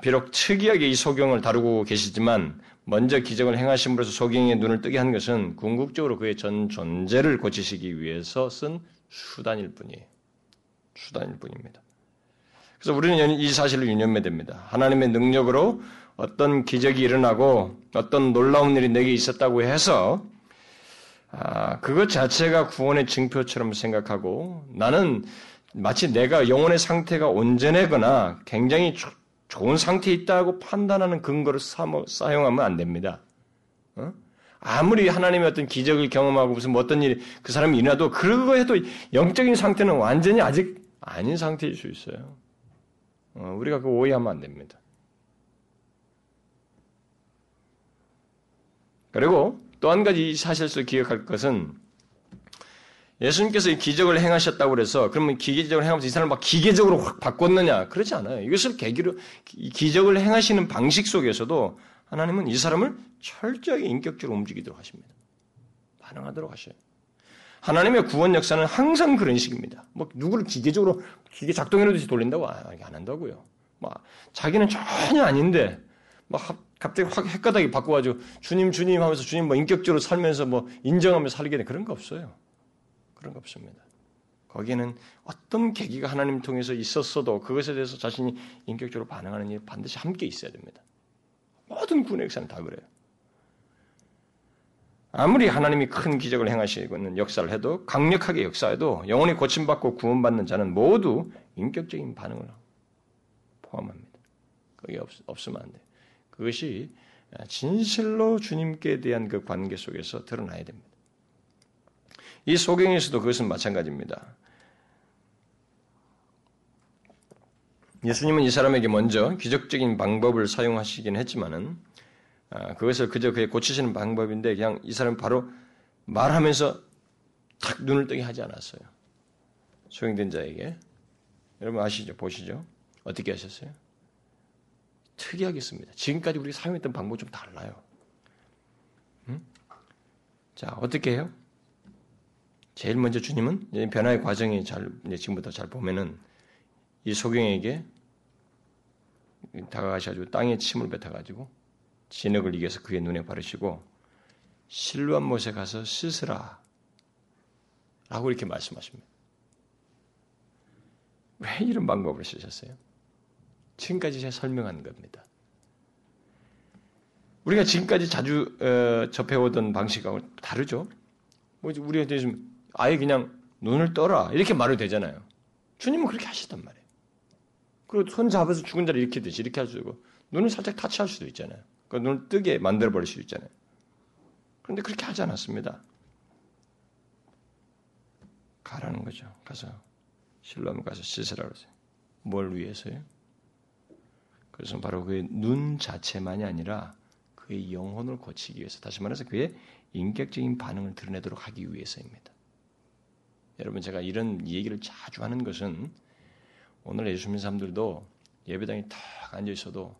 비록 특이하게 이 소경을 다루고 계시지만 먼저 기적을 행하심으로써 소경의 눈을 뜨게 한 것은 궁극적으로 그의 전 존재를 고치시기 위해서 쓴 수단일 뿐이에요. 수단일 뿐입니다. 그래서 우리는 이 사실을 유념해야 됩니다. 하나님의 능력으로 어떤 기적이 일어나고 어떤 놀라운 일이 내게 있었다고 해서 아, 그것 자체가 구원의 증표처럼 생각하고 나는 마치 내가 영혼의 상태가 온전하거나 굉장히 조, 좋은 상태에 있다고 판단하는 근거를 사용하면 안 됩니다. 어? 아무리 하나님의 어떤 기적을 경험하고 무슨 뭐 어떤 일이 그 사람이 일어나도 그거 해도 영적인 상태는 완전히 아직 아닌 상태일 수 있어요. 어, 우리가 그 오해하면 안 됩니다. 그리고 또 한 가지 사실을 기억할 것은 예수님께서 기적을 행하셨다고 그래서 그러면 기계적으로 행하면서 이 사람을 막 기계적으로 확 바꿨느냐? 그렇지 않아요. 이것을 계기로 기적을 행하시는 방식 속에서도 하나님은 이 사람을 철저하게 인격적으로 움직이도록 하십니다. 반응하도록 하셔요. 하나님의 구원 역사는 항상 그런 식입니다. 뭐 누구를 기계적으로 기계 작동해놓듯이 돌린다고 안 한다고요. 막 자기는 전혀 아닌데 막 갑자기 확 헷가닥이 바꿔가지고 주님 주님 하면서 주님 뭐 인격적으로 살면서 뭐 인정하면서 살게 되 그런 거 없어요. 그런 거 없습니다. 거기에는 어떤 계기가 하나님 통해서 있었어도 그것에 대해서 자신이 인격적으로 반응하는 일이 반드시 함께 있어야 됩니다. 모든 구원의 역사는 다 그래요. 아무리 하나님이 큰 기적을 행하시고 있는 역사를 해도 강력하게 역사해도 영원히 고침받고 구원받는 자는 모두 인격적인 반응을 포함합니다. 그게 없, 없으면 안 돼요. 그것이 진실로 주님께 대한 그 관계 속에서 드러나야 됩니다. 이 소경에서도 그것은 마찬가지입니다. 예수님은 이 사람에게 먼저 기적적인 방법을 사용하시긴 했지만은 아, 그것을 그저 그의 고치시는 방법인데 그냥 이 사람 바로 말하면서 탁 눈을 뜨게 하지 않았어요. 소경된 자에게 여러분 아시죠? 보시죠? 어떻게 하셨어요? 특이하게 습니다 지금까지 우리가 사용했던 방법 좀 달라요. 음? 자 어떻게 해요? 제일 먼저 주님은 변화의 과정이 잘 지금부터 잘 보면은 이 소경에게 다가가셔가지고 땅에 침을 뱉어가지고 진흙을 이겨서 그의 눈에 바르시고 실루한 못에 가서 씻으라 라고 이렇게 말씀하십니다. 왜 이런 방법을 쓰셨어요? 지금까지 제가 설명한 겁니다. 우리가 지금까지 자주 어, 접해오던 방식하고 다르죠? 뭐 우리가 좀 아예 그냥 눈을 떠라 이렇게 말을 되잖아요. 주님은 그렇게 하시단 말이에요. 그리고 손 잡아서 죽은 자를 이렇게 듯이 이렇게 할 수도 있고 눈을 살짝 타치할 수도 있잖아요. 그 눈을 뜨게 만들어 버릴 수도 있잖아요. 그런데 그렇게 하지 않았습니다. 가라는 거죠. 가서 실로암 가서 씻으라 그러세요. 뭘 위해서요? 그래서 바로 그의 눈 자체만이 아니라 그의 영혼을 고치기 위해서 다시 말해서 그의 인격적인 반응을 드러내도록 하기 위해서입니다. 여러분 제가 이런 얘기를 자주 하는 것은 오늘 예수 믿는 사람들도 예배당에 탁 앉아 있어도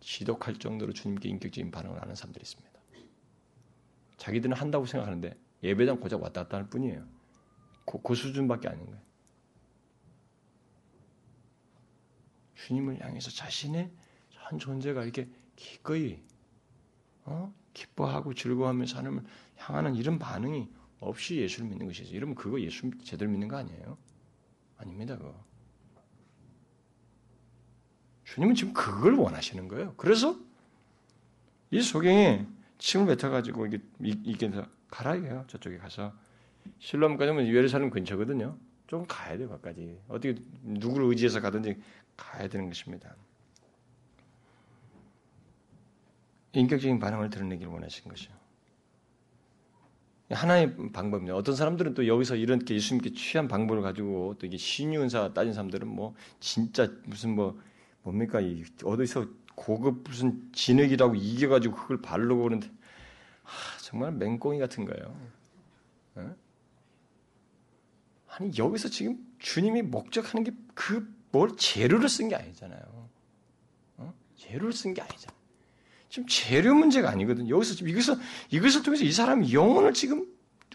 지독할 정도로 주님께 인격적인 반응을 하는 사람들이 있습니다. 자기들은 한다고 생각하는데 예배당 고작 왔다 갔다 할 뿐이에요. 그, 그 수준밖에 아닌 거예요. 주님을 향해서 자신의 전 존재가 이렇게 기꺼이 어? 기뻐하고 즐거워하면서 하나님을 향하는 이런 반응이 없이 예수를 믿는 것이죠. 이러면 그거 예수 제대로 믿는 거 아니에요? 아닙니다, 그거. 주님은 지금 그걸 원하시는 거예요. 그래서 이 소경에 침을 뱉어가지고 이게 이게 해요. 저쪽에 가서 실로암까지 면 예루살렘 근처거든요. 좀 가야 돼요, 거까지. 어떻게 누구를 의지해서 가든지 가야 되는 것입니다. 인격적인 반응을 드러내기를 원하신 것이죠. 하나의 방법입니다. 어떤 사람들은 또 여기서 이렇게 예수님께 취한 방법을 가지고 또 이게 신유은사 따진 사람들은 뭐 진짜 무슨 뭐 뭡니까 이 어디서 고급 무슨 진흙이라고 이겨가지고 그걸 바르고 그러는데 하, 정말 맹꽁이 같은 거예요. 어? 아니 여기서 지금 주님이 목적하는 게 그 뭘 재료를 쓴 게 아니잖아요. 어? 재료를 쓴 게 아니잖아요. 지금 재료 문제가 아니거든요. 여기서 지금 이것을, 이것을 통해서 이 사람이 영혼을 지금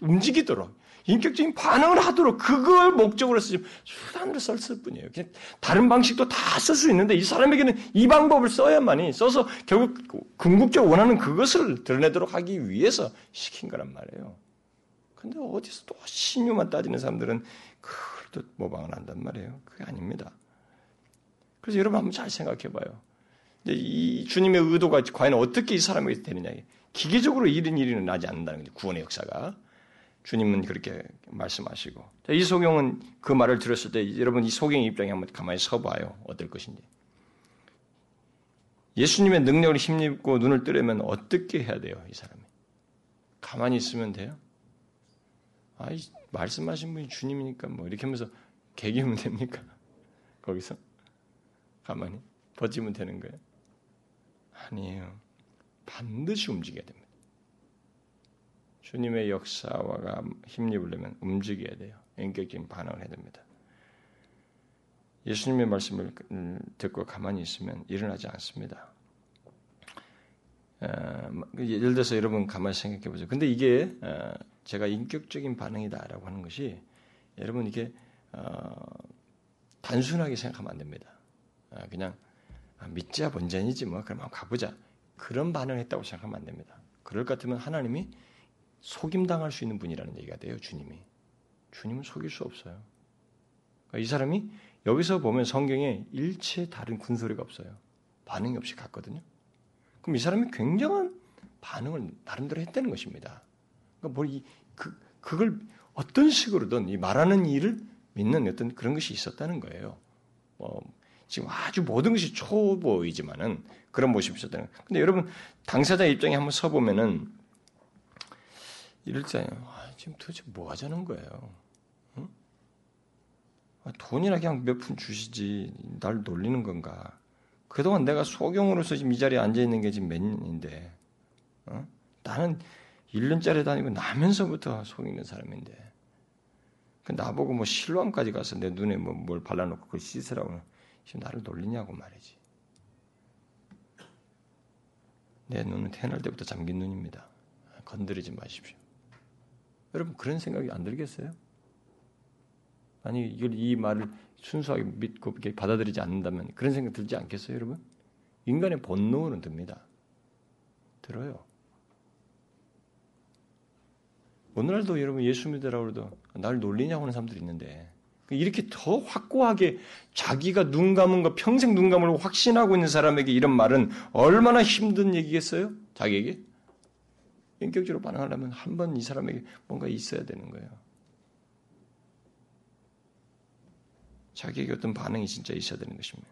움직이도록, 인격적인 반응을 하도록 그걸 목적으로 지금 수단으로 썼을 뿐이에요. 그냥 다른 방식도 다 쓸 수 있는데 이 사람에게는 이 방법을 써야만이 써서 결국 궁극적으로 원하는 그것을 드러내도록 하기 위해서 시킨 거란 말이에요. 근데 어디서 또 신유만 따지는 사람들은 또 모방을 한단 말이에요. 그게 아닙니다. 그래서 여러분 한번 잘 생각해 봐요. 이 주님의 의도가 과연 어떻게 이 사람에게 되느냐. 기계적으로 이런 일이 나지 않는다는 거죠. 구원의 역사가. 주님은 그렇게 말씀하시고. 이 소경은 그 말을 들었을 때 여러분 이 소경의 입장에 한번 가만히 서봐요. 어떨 것인지. 예수님의 능력을 힘입고 눈을 뜨려면 어떻게 해야 돼요, 이 사람이? 가만히 있으면 돼요? 아이, 말씀하신 분이 주님이니까 뭐 이렇게 하면서 개기면 됩니까? 거기서? 가만히 버티면 되는 거예요? 아니에요. 반드시 움직여야 됩니다. 주님의 역사와 힘입으려면 움직여야 돼요. 인격적인 반응을 해야 됩니다. 예수님의 말씀을 듣고 가만히 있으면 일어나지 않습니다. 예를 들어서 여러분 가만히 생각해 보세요. 근데 이게 제가 인격적인 반응이다라고 하는 것이 여러분 이게 어, 단순하게 생각하면 안 됩니다. 그냥 아, 믿자 본전이지 뭐 그럼 한번 가보자 그런 반응을 했다고 생각하면 안 됩니다. 그럴 것 같으면 하나님이 속임 당할 수 있는 분이라는 얘기가 돼요. 주님이 주님은 속일 수 없어요. 그러니까 이 사람이 여기서 보면 성경에 일체 다른 군소리가 없어요. 반응이 없이 갔거든요. 그럼 이 사람이 굉장한 반응을 나름대로 했다는 것입니다. 그러니까 뭐 이, 그, 그걸 어떤 식으로든 이 말하는 일을 믿는 어떤 그런 것이 있었다는 거예요. 뭐, 지금 아주 모든 것이 초보이지만은 그런 모습이 있었다는 거예요. 근데 여러분, 당사자 입장에 한번 서보면은 이럴. 아, 지금 도대체 뭐 하자는 거예요? 응? 아, 돈이나 그냥 몇 푼 주시지. 날 놀리는 건가? 그동안 내가 소경으로서 지금 이 자리에 앉아 있는 게 지금 몇 년인데, 어? 나는 1년짜리 다니고 나면서부터 속이는 사람인데, 그 나보고 뭐 실로암까지 가서 내 눈에 뭐 뭘 발라놓고 그걸 씻으라고 지금 나를 놀리냐고 말이지. 내 눈은 태어날 때부터 잠긴 눈입니다. 건드리지 마십시오. 여러분 그런 생각이 안 들겠어요? 아니 이걸 이 말을 순수하게 믿고 이렇게 받아들이지 않는다면 그런 생각 들지 않겠어요, 여러분? 인간의 본능으로는 듭니다. 들어요. 오늘날도 여러분 예수 믿으라고 해도 날 놀리냐고 하는 사람들이 있는데 이렇게 더 확고하게 자기가 눈 감은 거 평생 눈 감을 확신하고 있는 사람에게 이런 말은 얼마나 힘든 얘기겠어요? 자기에게? 인격적으로 반응하려면 한 번 이 사람에게 뭔가 있어야 되는 거예요. 자기에게 어떤 반응이 진짜 있어야 되는 것입니다.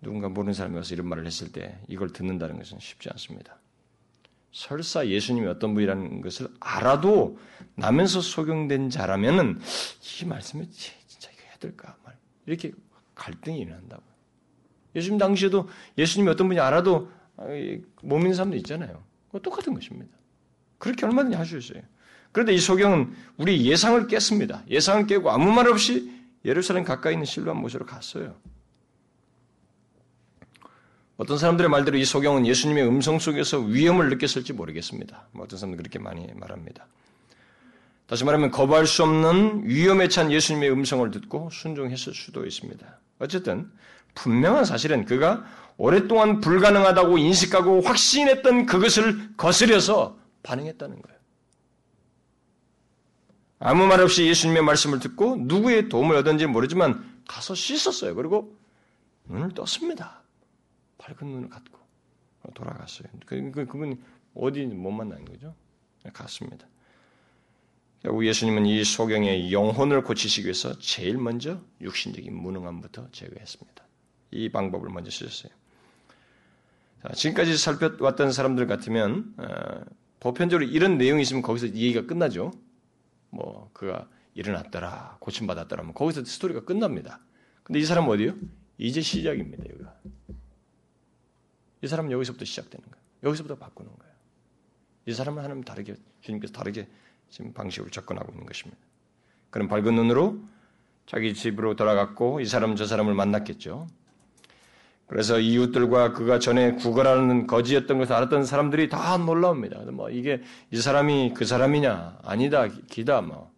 누군가 모르는 사람이 와서 이런 말을 했을 때 이걸 듣는다는 것은 쉽지 않습니다. 설사 예수님이 어떤 분이라는 것을 알아도 나면서 속용된 자라면은 이 말씀을 진짜 이거 해야 될까 말 이렇게 갈등이 일어난다고. 예수님 당시에도 예수님이 어떤 분이 알아도 못 믿는 사람도 있잖아요. 똑같은 것입니다. 그렇게 얼마든지 할 수 있어요. 그런데 이 소경은 우리 예상을 깼습니다. 예상을 깨고 아무 말 없이 예루살렘 가까이 있는 실로암 모시로 갔어요. 어떤 사람들의 말대로 이 소경은 예수님의 음성 속에서 위험을 느꼈을지 모르겠습니다. 뭐 어떤 사람들은 그렇게 많이 말합니다. 다시 말하면 거부할 수 없는 위험에 찬 예수님의 음성을 듣고 순종했을 수도 있습니다. 어쨌든 분명한 사실은 그가 오랫동안 불가능하다고 인식하고 확신했던 그것을 거스려서 반응했다는 거예요. 아무 말 없이 예수님의 말씀을 듣고 누구의 도움을 얻은지 모르지만 가서 씻었어요. 그리고 눈을 떴습니다. 밝은 눈을 갖고 돌아갔어요. 그, 그, 그분이 어디 못 만난 거죠? 갔습니다. 결국 예수님은 이 소경의 영혼을 고치시기 위해서 제일 먼저 육신적인 무능함부터 제거했습니다. 이 방법을 먼저 쓰셨어요. 자, 지금까지 살펴왔던 사람들 같으면 어, 보편적으로 이런 내용이 있으면 거기서 얘기가 끝나죠. 뭐 그가 일어났더라, 고침받았더라, 뭐 거기서 스토리가 끝납니다. 근데 이 사람은 어디요? 이제 시작입니다. 여기가. 이 사람은 여기서부터 시작되는 거예요. 여기서부터 바꾸는 거예요. 이 사람은 하나님 다르게 주님께서 다르게 지금 방식으로 접근하고 있는 것입니다. 그런 밝은 눈으로 자기 집으로 돌아갔고 이 사람 저 사람을 만났겠죠. 그래서 이웃들과 그가 전에 구걸하는 거지였던 것을 알았던 사람들이 다 놀라웁니다. 뭐 이게 이 사람이 그 사람이냐 아니다 기다 뭐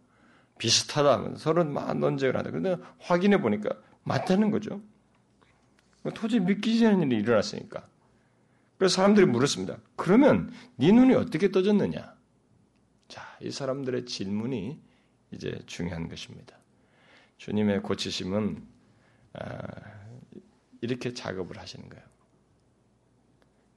비슷하다 서로 막 논쟁을 하다. 그런데 확인해 보니까 맞다는 거죠. 도저히 믿기지 않는 일이 일어났으니까. 그래서 사람들이 물었습니다. 그러면 네 눈이 어떻게 떠졌느냐? 자, 이 사람들의 질문이 이제 중요한 것입니다. 주님의 고치심은 아, 이렇게 작업을 하시는 거예요.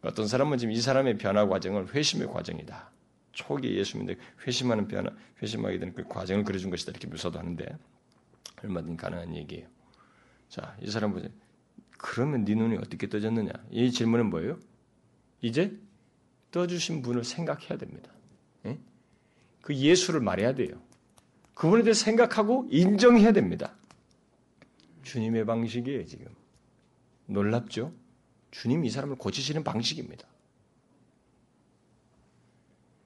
어떤 사람은 지금 이 사람의 변화 과정을 회심의 과정이다. 초기 예수 믿는 회심하는 변화, 회심하게 되는 그 과정을 그려준 것이다. 이렇게 묘사도 하는데 얼마든지 가능한 얘기예요. 자, 이 사람 보세요. 그러면 네 눈이 어떻게 떠졌느냐? 이 질문은 뭐예요? 이제 떠주신 분을 생각해야 됩니다. 예? 그 예수를 말해야 돼요. 그분에 대해 생각하고 인정해야 됩니다. 주님의 방식이에요, 지금. 놀랍죠? 주님 이 사람을 고치시는 방식입니다.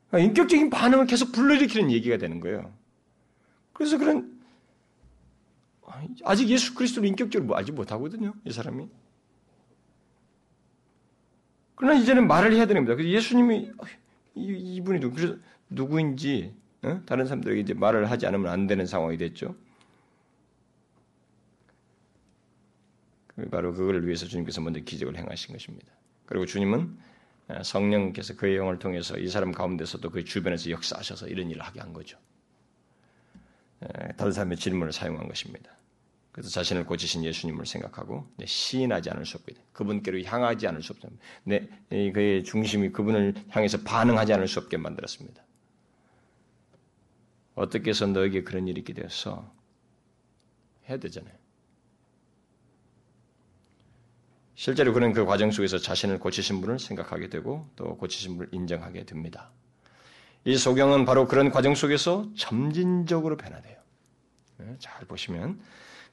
그러니까 인격적인 반응을 계속 불러일으키는 얘기가 되는 거예요. 그래서 그런 아직 예수 그리스도를 인격적으로 뭐 알지 못하거든요. 이 사람이. 그러나 이제는 말을 해야 되는 겁니다. 그래서 예수님이 이 분이 누구, 그래서 누구인지 어? 다른 사람들에게 이제 말을 하지 않으면 안 되는 상황이 됐죠. 바로 그걸 위해서 주님께서 먼저 기적을 행하신 것입니다. 그리고 주님은 어, 성령께서 그의 영을 통해서 이 사람 가운데서도 그 주변에서 역사하셔서 이런 일을 하게 한 거죠. 다른 사람의 질문을 사용한 것입니다. 그래서 자신을 고치신 예수님을 생각하고 시인하지 않을 수 없게 돼. 그분께로 향하지 않을 수 없습니다. 네, 그의 중심이 그분을 향해서 반응하지 않을 수 없게 만들었습니다. 어떻게 해서 너에게 그런 일이 있게 되었어? 해야 되잖아요. 실제로 그는 그 과정 속에서 자신을 고치신 분을 생각하게 되고 또 고치신 분을 인정하게 됩니다. 이 소경은 바로 그런 과정 속에서 점진적으로 변화돼요. 네, 잘 보시면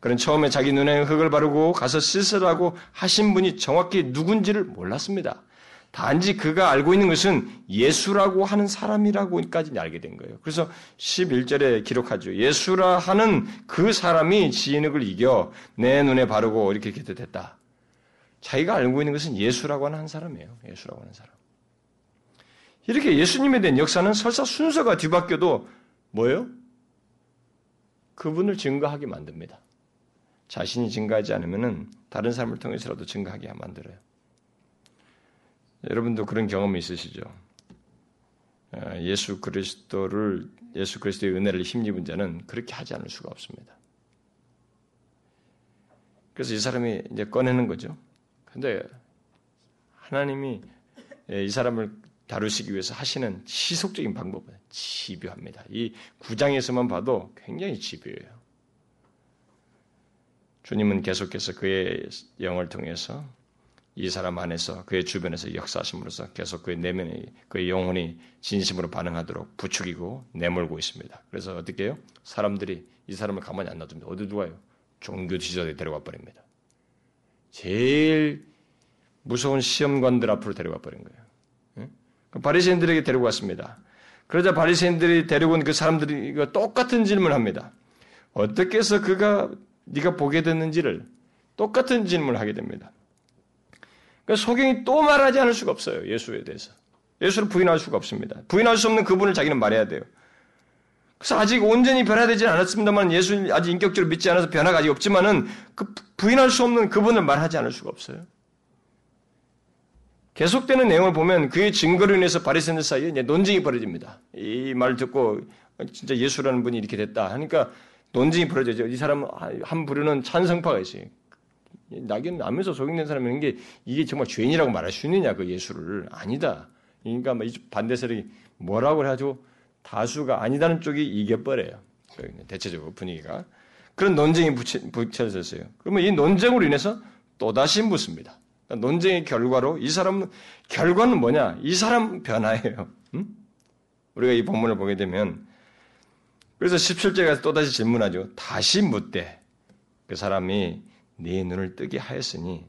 그는 처음에 자기 눈에 흙을 바르고 가서 씻으라고 하신 분이 정확히 누군지를 몰랐습니다. 단지 그가 알고 있는 것은 예수라고 하는 사람이라고까지 알게 된 거예요. 그래서 11절에 기록하죠. 예수라 하는 그 사람이 지인흙을 이겨 내 눈에 바르고 이렇게 됐다. 자기가 알고 있는 것은 예수라고 하는 한 사람이에요. 예수라고 하는 사람. 이렇게 예수님에 대한 역사는 설사 순서가 뒤바뀌어도 뭐예요? 그분을 증거하게 만듭니다. 자신이 증가하지 않으면 다른 사람을 통해서라도 증가하게 만들어요. 여러분도 그런 경험이 있으시죠? 아, 예수 그리스도를 예수 그리스도의 은혜를 힘입은 자는 그렇게 하지 않을 수가 없습니다. 그래서 이 사람이 이제 꺼내는 거죠. 근데 하나님이 이 사람을 다루시기 위해서 하시는 시속적인 방법은 집요합니다. 이 구장에서만 봐도 굉장히 집요해요. 주님은 계속해서 그의 영을 통해서 이 사람 안에서 그의 주변에서 역사하심으로써 계속 그의 내면의 그의 영혼이 진심으로 반응하도록 부추기고 내몰고 있습니다. 그래서 어떻게 해요? 사람들이 이 사람을 가만히 안 놔둡니다. 어디 두가요? 종교 지도자에 데려가 버립니다. 제일 무서운 시험관들 앞으로 데려가 버린 거예요. 그 바리새인들에게 데리고 왔습니다. 그러자 바리새인들이 데리고 온 그 사람들이 똑같은 질문을 합니다. 어떻게 해서 그가 네가 보게 됐는지를 똑같은 질문을 하게 됩니다. 그러니까 소경이 또 말하지 않을 수가 없어요. 예수에 대해서. 예수를 부인할 수가 없습니다. 부인할 수 없는 그분을 자기는 말해야 돼요. 그래서 아직 온전히 변화되지 않았습니다만 예수 아직 인격적으로 믿지 않아서 변화가 아직 없지만은 그 부인할 수 없는 그분을 말하지 않을 수가 없어요. 계속되는 내용을 보면 그의 증거로 인해서 바리새인들 사이에 이제 논쟁이 벌어집니다. 이말 듣고 진짜 예수라는 분이 이렇게 됐다 하니까 논쟁이 벌어져죠. 이 사람 한 부류는 찬성파가 있어요. 낙연 나면서 속인된 사람이 게 이게 정말 죄인이라고 말할 수 있느냐 그 예수를 아니다. 그러니까 반대 세력이 뭐라고 해가지고 다수가 아니다는 쪽이 이겨버려요. 대체적으로 분위기가 그런 논쟁이 붙여졌어요. 그러면 이 논쟁으로 인해서 또 다시 묻습니다. 그러니까 논쟁의 결과로 이 사람 결과는 뭐냐? 이 사람 변화예요. 음? 우리가 이 본문을 보게 되면 그래서 17절에 또다시 질문하죠. 다시 묻되 그 사람이 네 눈을 뜨게 하였으니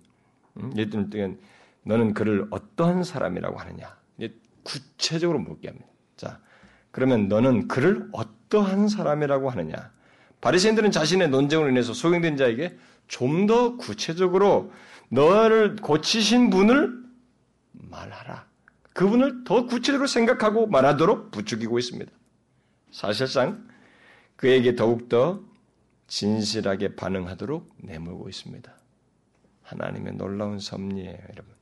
음? 네 눈을 뜨게 너는 그를 어떠한 사람이라고 하느냐? 구체적으로 묻게 합니다. 자, 그러면 너는 그를 어떠한 사람이라고 하느냐? 바리새인들은 자신의 논쟁으로 인해서 소경된 자에게 좀 더 구체적으로 너를 고치신 분을 말하라. 그분을 더 구체적으로 생각하고 말하도록 부추기고 있습니다. 사실상 그에게 더욱더 진실하게 반응하도록 내몰고 있습니다. 하나님의 놀라운 섭리예요, 여러분.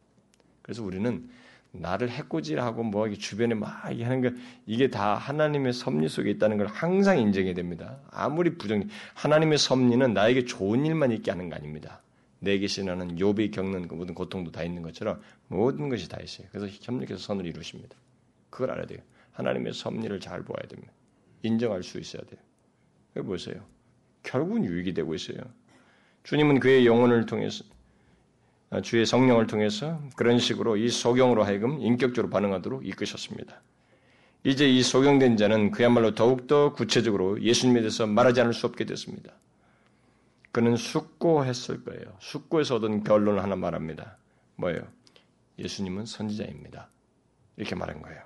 그래서 우리는 나를 해코지하고 뭐 주변에 막 하는 거 이게 다 하나님의 섭리 속에 있다는 걸 항상 인정해야 됩니다. 아무리 부정 하나님의 섭리는 나에게 좋은 일만 있게 하는 거 아닙니다. 내게 신하는 욥이 겪는 그 모든 고통도 다 있는 것처럼 모든 것이 다 있어요. 그래서 협력해서 선을 이루십니다. 그걸 알아야 돼요. 하나님의 섭리를 잘 보아야 됩니다. 인정할 수 있어야 돼요. 보세요. 결국은 유익이 되고 있어요. 주님은 그의 영혼을 통해서 주의 성령을 통해서 그런 식으로 이 소경으로 하여금 인격적으로 반응하도록 이끄셨습니다. 이제 이 소경된 자는 그야말로 더욱더 구체적으로 예수님에 대해서 말하지 않을 수 없게 됐습니다. 그는 숙고했을 거예요. 숙고에서 얻은 결론을 하나 말합니다. 뭐예요? 예수님은 선지자입니다. 이렇게 말한 거예요.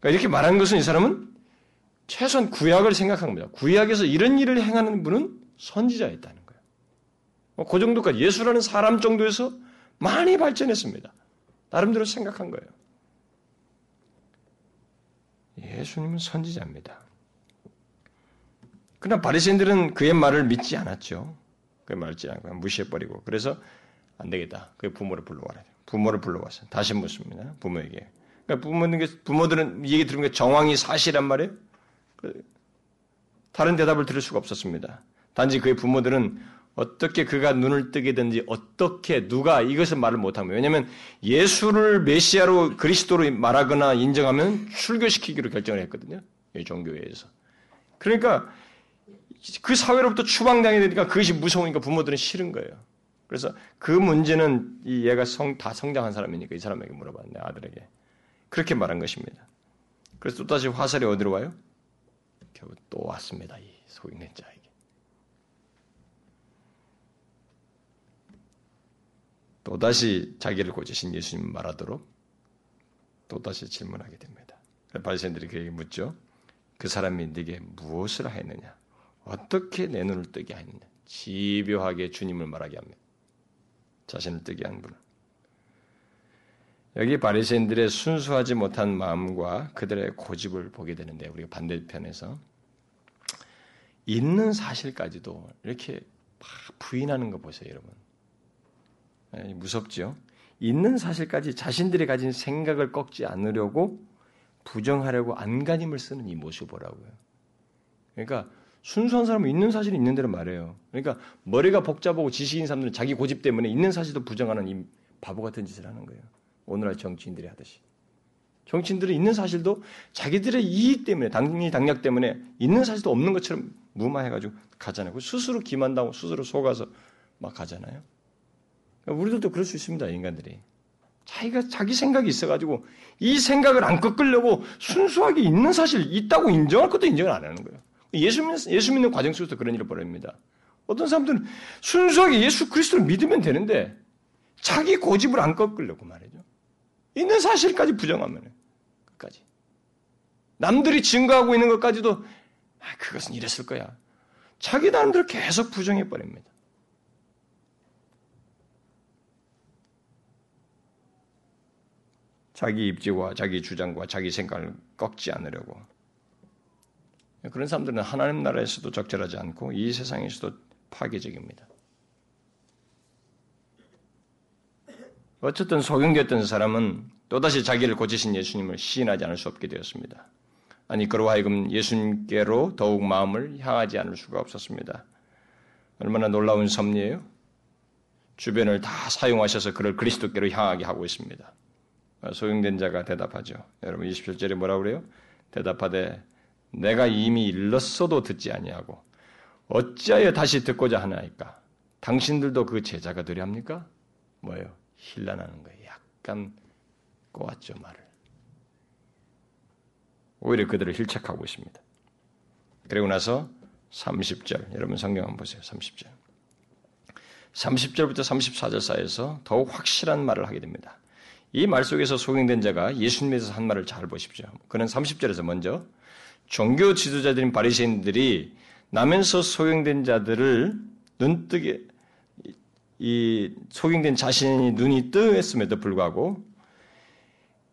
그러니까 이렇게 말한 것은 이 사람은 최소한 구약을 생각한 겁니다. 구약에서 이런 일을 행하는 분은 선지자였다는 거예요. 뭐그 정도까지 예수라는 사람 정도에서 많이 발전했습니다. 나름대로 생각한 거예요. 예수님은 선지자입니다. 그러나 바리새인들은 그의 말을 믿지 않았죠. 그의 말을 믿지 않고 무시해버리고 그래서 안 되겠다. 그 부모를 불러와라. 부모를 불러와서 다시 묻습니다. 부모에게. 그러니까 부모는 부모들은 얘기 들으면 정황이 사실란 말이에요. 그 다른 대답을 들을 수가 없었습니다. 단지 그의 부모들은 어떻게 그가 눈을 뜨게 된지 어떻게 누가 이것을 말을 못하면 왜냐하면 예수를 메시아로 그리스도로 말하거나 인정하면 출교시키기로 결정을 했거든요. 이 종교회에서. 그러니까 그 사회로부터 추방당해야 되니까 그것이 무서우니까 부모들은 싫은 거예요. 그래서 그 문제는 이 얘가 성, 다 성장한 사람이니까 이 사람에게 물어봤는데 아들에게 그렇게 말한 것입니다. 그래서 또 다시 화살이 어디로 와요? 겨우 또 왔습니다. 이 소인된 자에게. 또 다시 자기를 고치신 예수님 말하도록 또 다시 질문하게 됩니다. 바리새인들이 그에게 묻죠. 그 사람이 네게 무엇을 하였느냐? 어떻게 내 눈을 뜨게 하느냐? 집요하게 주님을 말하게 합니다. 자신을 뜨게 한 분을. 여기 바리새인들의 순수하지 못한 마음과 그들의 고집을 보게 되는데 우리가 반대편에서 있는 사실까지도 이렇게 부인하는 거 보세요, 여러분. 예, 무섭죠? 있는 사실까지 자신들이 가진 생각을 꺾지 않으려고 부정하려고 안간힘을 쓰는 이 모습 보라고요. 그러니까 순수한 사람은 있는 사실이 있는 대로 말해요. 그러니까 머리가 복잡하고 지식인 사람들은 자기 고집 때문에 있는 사실도 부정하는 이 바보 같은 짓을 하는 거예요. 오늘날 정치인들이 하듯이. 정치인들은 있는 사실도 자기들의 이익 때문에, 당리 당략 때문에 있는 사실도 없는 것처럼 무마해가지고 가잖아요. 스스로 기만당하고 스스로 속아서 막 가잖아요. 그러니까 우리들도 그럴 수 있습니다, 인간들이. 자기가 자기 생각이 있어가지고 이 생각을 안 꺾으려고 순수하게 있는 사실 있다고 인정할 것도 인정을 안 하는 거예요. 예수, 예수 믿는 과정 속에서 그런 일을 벌입니다. 어떤 사람들은 순수하게 예수 그리스도를 믿으면 되는데 자기 고집을 안 꺾으려고 말이죠. 있는 사실까지 부정하면 끝까지. 남들이 증거하고 있는 것까지도 아, 그것은 이랬을 거야. 자기 나름대로 계속 부정해 버립니다. 자기 입지와 자기 주장과 자기 생각을 꺾지 않으려고 그런 사람들은 하나님 나라에서도 적절하지 않고 이 세상에서도 파괴적입니다. 어쨌든 소경되었던 사람은 또다시 자기를 고치신 예수님을 시인하지 않을 수 없게 되었습니다. 아니 그로 하여금 예수님께로 더욱 마음을 향하지 않을 수가 없었습니다. 얼마나 놀라운 섭리예요? 주변을 다 사용하셔서 그를 그리스도께로 향하게 하고 있습니다. 소용된 자가 대답하죠. 여러분 27절에 뭐라고 그래요? 대답하되 내가 이미 일렀어도 듣지 아니하고 어찌하여 다시 듣고자 하나이까? 당신들도 그 제자가 되려 합니까? 뭐예요? 힐난하는 거예요. 약간 꼬았죠 말을. 오히려 그들을 힐책하고 있습니다. 그리고 나서 30절 여러분 성경 한번 보세요. 30절 30절부터 34절 사이에서 더욱 확실한 말을 하게 됩니다. 이 말 속에서 소경된 자가 예수님에서 한 말을 잘 보십시오. 그는 30절에서 먼저 종교 지도자들인 바리새인들이 나면서 소경된 자들을 눈뜨게 이 소경된 자신이 눈이 뜨했음에도 불구하고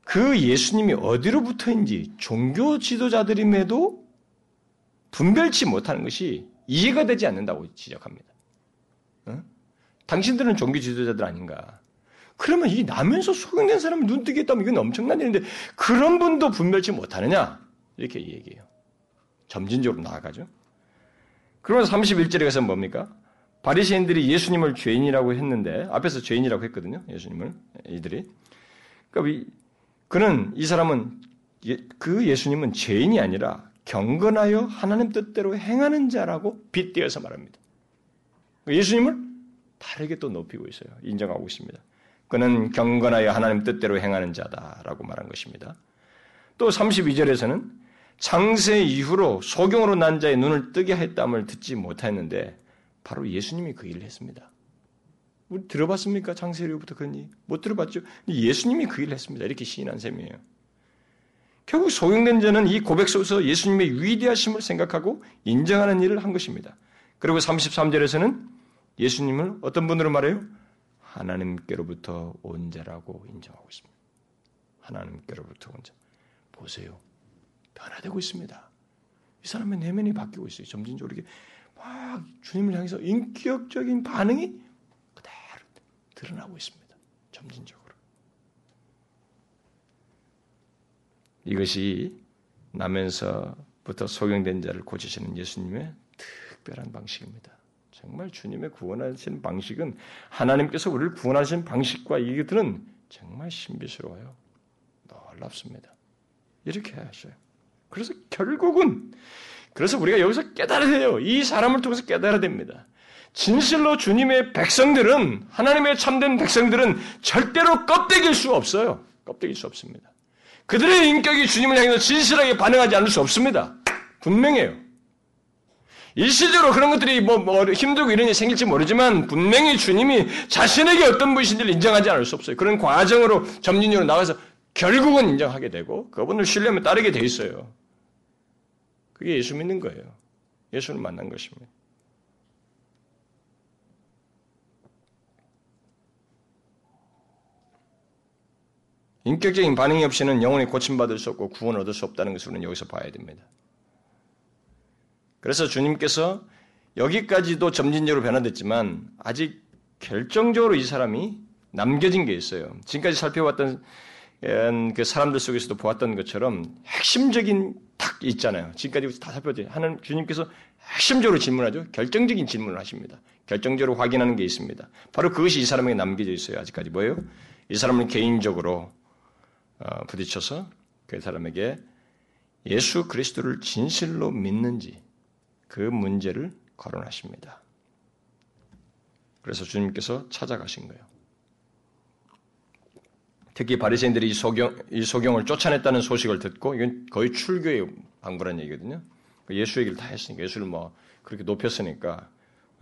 그 예수님이 어디로부터인지 종교 지도자들임에도 분별치 못하는 것이 이해가 되지 않는다고 지적합니다. 어? 당신들은 종교 지도자들 아닌가? 그러면 이 나면서 소경된 사람이 눈뜨게 했다면 이건 엄청난 일인데 그런 분도 분별치 못하느냐? 이렇게 얘기해요. 점진적으로 나아가죠. 그러면서 31절에 가서 뭡니까? 바리새인들이 예수님을 죄인이라고 했는데 앞에서 죄인이라고 했거든요. 예수님을 이들이. 그러니까 그는 이 사람은 예, 그 예수님은 죄인이 아니라 경건하여 하나님 뜻대로 행하는 자라고 빗대어서 말합니다. 예수님을 다르게 또 높이고 있어요. 인정하고 있습니다. 그는 경건하여 하나님 뜻대로 행하는 자다라고 말한 것입니다. 또 32절에서는 장세 이후로 소경으로 난 자의 눈을 뜨게 했담을 듣지 못했는데 바로 예수님이 그 일을 했습니다. 우리 들어봤습니까? 장세 이후부터 그런 일? 못 들어봤죠? 예수님이 그 일을 했습니다. 이렇게 시인한 셈이에요. 결국 소경된 자는 이 고백 속에서 예수님의 위대하심을 생각하고 인정하는 일을 한 것입니다. 그리고 33절에서는 예수님을 어떤 분으로 말해요? 하나님께로부터 온 자라고 인정하고 있습니다. 하나님께로부터 온 자. 보세요. 변화되고 있습니다. 이 사람의 내면이 바뀌고 있어요. 점진적으로 이렇게 막 주님을 향해서 인격적인 반응이 그대로 드러나고 있습니다. 점진적으로. 이것이 나면서부터 소경된 자를 고치시는 예수님의 특별한 방식입니다. 정말 주님의 구원하신 방식은 하나님께서 우리를 구원하신 방식과 이것들은 정말 신비스러워요. 놀랍습니다. 이렇게 하셔요. 그래서 결국은 그래서 우리가 여기서 깨달아야 돼요. 이 사람을 통해서 깨달아야 됩니다. 진실로 주님의 백성들은 하나님의 참된 백성들은 절대로 껍데기일 수 없어요. 껍데기일 수 없습니다. 그들의 인격이 주님을 향해서 진실하게 반응하지 않을 수 없습니다. 분명해요. 일시적으로 그런 것들이 뭐, 뭐 힘들고 이런 일이 생길지 모르지만 분명히 주님이 자신에게 어떤 분이신지를 인정하지 않을 수 없어요. 그런 과정으로 점진적으로 나가서 결국은 인정하게 되고 그분을 신뢰하면 따르게 돼 있어요. 그게 예수 믿는 거예요. 예수를 만난 것입니다. 인격적인 반응이 없이는 영혼이 고침받을 수 없고 구원을 얻을 수 없다는 것을 우리는 여기서 봐야 됩니다. 그래서 주님께서 여기까지도 점진적으로 변화됐지만 아직 결정적으로 이 사람이 남겨진 게 있어요. 지금까지 살펴봤던 음, 그 사람들 속에서도 보았던 것처럼 핵심적인 탁 있잖아요. 지금까지 다 살펴봤죠. 하는 주님께서 핵심적으로 질문하죠. 결정적인 질문을 하십니다. 결정적으로 확인하는 게 있습니다. 바로 그것이 이 사람에게 남겨져 있어요. 아직까지 뭐예요? 이 사람은 개인적으로 어, 부딪혀서 그 사람에게 예수 그리스도를 진실로 믿는지 그 문제를 거론하십니다. 그래서 주님께서 찾아가신 거예요. 특히 바리새인들이 이 소경 이 소경을 쫓아냈다는 소식을 듣고 이건 거의 출교의 방불한 얘기거든요. 그 예수 얘기를 다 했으니까 예수를 뭐 그렇게 높였으니까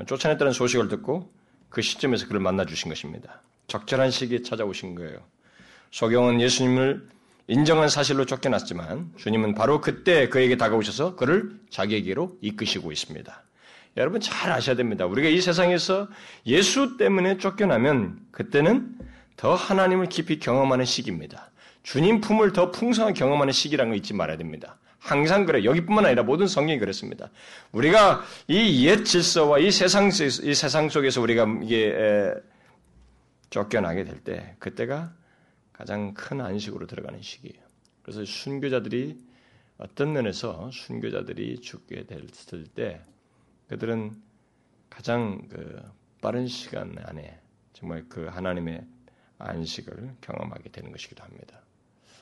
쫓아냈다는 소식을 듣고 그 시점에서 그를 만나 주신 것입니다. 적절한 시기에 찾아오신 거예요. 소경은 예수님을 인정한 사실로 쫓겨났지만 주님은 바로 그때 그에게 다가오셔서 그를 자기에게로 이끄시고 있습니다. 여러분 잘 아셔야 됩니다. 우리가 이 세상에서 예수 때문에 쫓겨나면 그때는 더 하나님을 깊이 경험하는 시기입니다. 주님 품을 더 풍성하게 경험하는 시기라는 거 잊지 말아야 됩니다. 항상 그래. 여기뿐만 아니라 모든 성경이 그렇습니다. 우리가 이 옛 질서와 이 세상, 이 세상 속에서 우리가 이게 쫓겨나게 될 때, 그때가 가장 큰 안식으로 들어가는 시기예요. 그래서 순교자들이 어떤 면에서 순교자들이 죽게 됐을 때 그들은 가장 그 빠른 시간 안에 정말 그 하나님의 안식을 경험하게 되는 것이기도 합니다.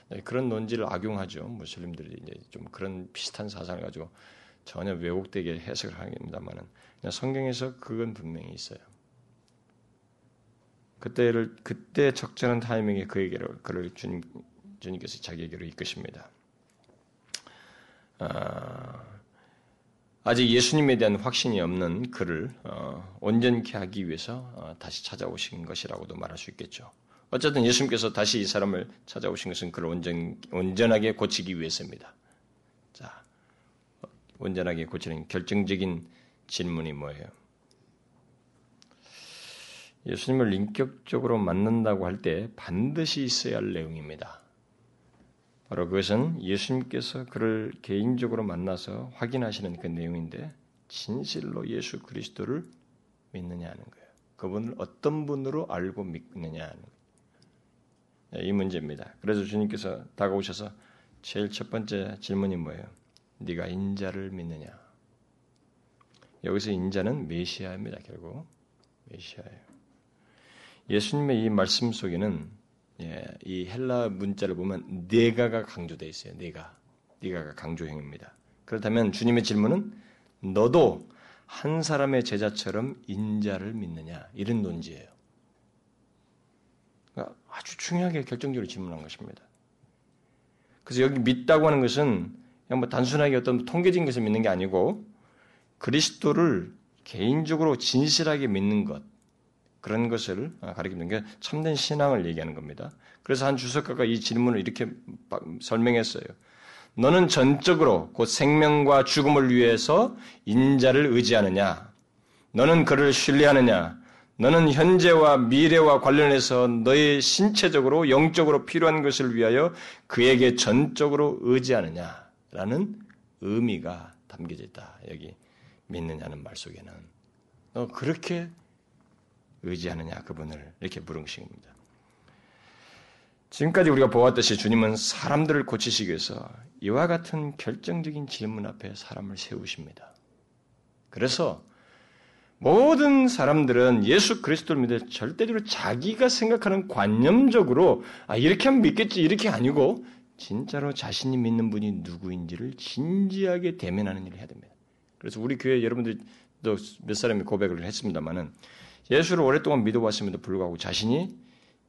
네, 그런 논지를 악용하죠. 무슬림들이 이제 좀 그런 비슷한 사상을 가지고 전혀 왜곡되게 해석을 하겠습니다만은 성경에서 그건 분명히 있어요. 그때를 그때 적절한 타이밍에 그에게로 그를 주님 주님께서 자기에게로 이끄십니다. 아, 아직 예수님에 대한 확신이 없는 그를 어, 온전케 하기 위해서 어, 다시 찾아오신 것이라고도 말할 수 있겠죠. 어쨌든 예수님께서 다시 이 사람을 찾아오신 것은 그를 온전, 온전하게 고치기 위해서입니다. 자, 온전하게 고치는 결정적인 질문이 뭐예요? 예수님을 인격적으로 만난다고 할 때 반드시 있어야 할 내용입니다. 바로 그것은 예수님께서 그를 개인적으로 만나서 확인하시는 그 내용인데 진실로 예수 그리스도를 믿느냐 하는 거예요. 그분을 어떤 분으로 알고 믿느냐 하는 거예요. 네, 이 문제입니다. 그래서 주님께서 다가오셔서 제일 첫 번째 질문이 뭐예요? 네가 인자를 믿느냐? 여기서 인자는 메시아입니다. 결국 메시아예요. 예수님의 이 말씀 속에는 예, 이 헬라 문자를 보면 네가가 강조되어 있어요. 네가. 네가가 강조형입니다. 그렇다면 주님의 질문은 너도 한 사람의 제자처럼 인자를 믿느냐 이런 논지예요. 아주 중요하게 결정적으로 질문한 것입니다. 그래서 여기 믿다고 하는 것은 그냥 뭐 단순하게 어떤 통계적인 것을 믿는 게 아니고 그리스도를 개인적으로 진실하게 믿는 것 그런 것을 가리키는 게 참된 신앙을 얘기하는 겁니다. 그래서 한 주석가가 이 질문을 이렇게 설명했어요. 너는 전적으로 곧 생명과 죽음을 위해서 인자를 의지하느냐? 너는 그를 신뢰하느냐? 너는 현재와 미래와 관련해서 너의 신체적으로 영적으로 필요한 것을 위하여 그에게 전적으로 의지하느냐? 라는 의미가 담겨져 있다. 여기 믿느냐는 말 속에는. 너 그렇게 의지하느냐? 그분을 이렇게 물은 것입니다. 지금까지 우리가 보았듯이 주님은 사람들을 고치시기 위해서 이와 같은 결정적인 질문 앞에 사람을 세우십니다. 그래서 모든 사람들은 예수 그리스도를 믿어 절대적으로 자기가 생각하는 관념적으로 아 이렇게 하면 믿겠지 이렇게 아니고 진짜로 자신이 믿는 분이 누구인지를 진지하게 대면하는 일을 해야 됩니다. 그래서 우리 교회 여러분들도 몇 사람이 고백을 했습니다만은 예수를 오랫동안 믿어왔음에도 불구하고 자신이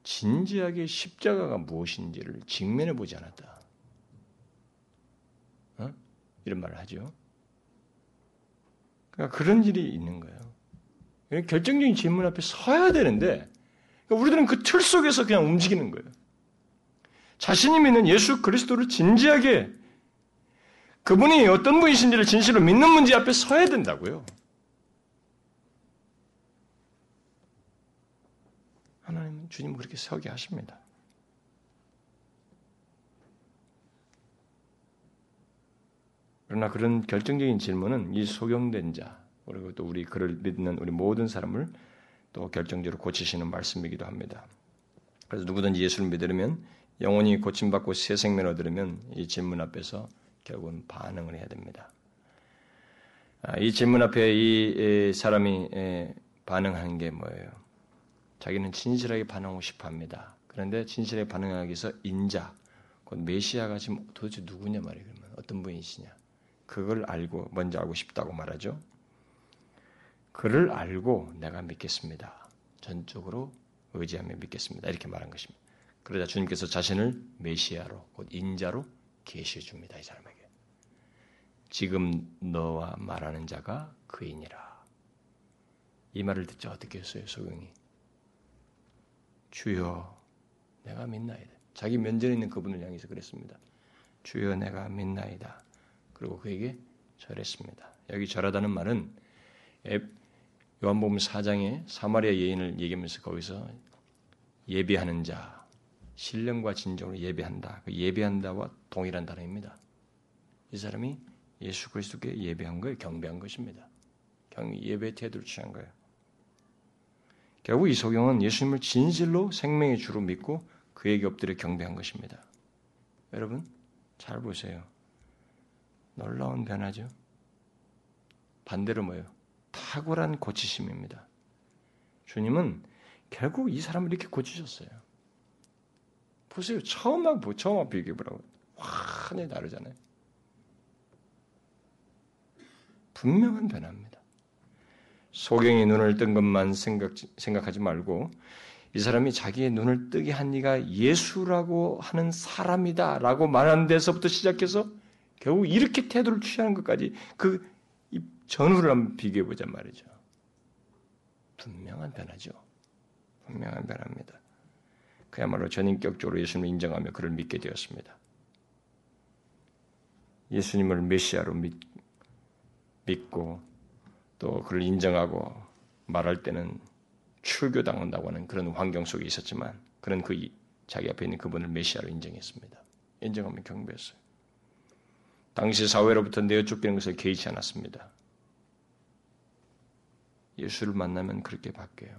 진지하게 십자가가 무엇인지를 직면해 보지 않았다. 어? 이런 말을 하죠. 그러니까 그런 일이 있는 거예요. 결정적인 질문 앞에 서야 되는데 그러니까 우리들은 그 틀 속에서 그냥 움직이는 거예요. 자신이 믿는 예수 그리스도를 진지하게 그분이 어떤 분이신지를 진실로 믿는 문제 앞에 서야 된다고요. 하나님은 주님 그렇게 서게 하십니다. 그러나 그런 결정적인 질문은 이 소경된 자, 그리고 또 우리 그를 믿는 우리 모든 사람을 또 결정적으로 고치시는 말씀이기도 합니다. 그래서 누구든지 예수를 믿으려면 영혼이 고침받고 새 생명을 얻으려면 이 질문 앞에서 결국은 반응을 해야 됩니다. 아, 이 질문 앞에 이 사람이 반응하는 게 뭐예요? 자기는 진실하게 반응하고 싶어 합니다. 그런데 진실하게 반응하기 위해서 인자, 곧 메시아가 지금 도대체 누구냐 말이에요. 그러면 어떤 분이시냐. 그걸 알고 먼저 알고 싶다고 말하죠. 그를 알고 내가 믿겠습니다. 전적으로 의지하며 믿겠습니다. 이렇게 말한 것입니다. 그러자 주님께서 자신을 메시아로 곧 인자로 계시해 줍니다. 이 사람에게. 지금 너와 말하는 자가 그이니라. 이 말을 듣자 어떻게 했어요, 소경이? 주여 내가 믿나이다. 자기 면전에 있는 그분을 향해서 그랬습니다. 주여 내가 믿나이다. 그리고 그에게 절했습니다. 여기 절하다는 말은 요한복음 4장에 사마리아 예인을 얘기하면서 거기서 예배하는 자, 신령과 진정으로 예배한다. 그 예배한다와 동일한 단어입니다. 이 사람이 예수 그리스도께 예배한 걸 경배한 것입니다. 예배 태도를 취한 거예요. 결국 이 소경은 예수님을 진실로 생명의 주로 믿고 그에게 엎드려 경배한 것입니다. 여러분 잘 보세요. 놀라운 변화죠. 반대로 뭐예요? 탁월한 고치심입니다. 주님은 결국 이 사람을 이렇게 고치셨어요. 보세요. 처음만 보, 처음 비교해 보라고. 완전히 다르잖아요. 분명한 변화입니다. 소경이 눈을 뜬 것만 생각, 생각하지 말고 이 사람이 자기의 눈을 뜨게 한 이가 예수라고 하는 사람이다라고 말하는 데서부터 시작해서 결국 이렇게 태도를 취하는 것까지 그 전후를 한번 비교해 보자 말이죠. 분명한 변화죠. 분명한 변화입니다. 그야말로 전인격적으로 예수님을 인정하며 그를 믿게 되었습니다. 예수님을 메시아로 믿, 믿고 또 그를 인정하고 말할 때는 출교당한다고 하는 그런 환경 속에 있었지만 그런 그 자기 앞에 있는 그분을 메시아로 인정했습니다. 인정하면 경배했어요. 당시 사회로부터 내어 쫓기는 것을 개의치 않았습니다. 예수를 만나면 그렇게 바뀌어요.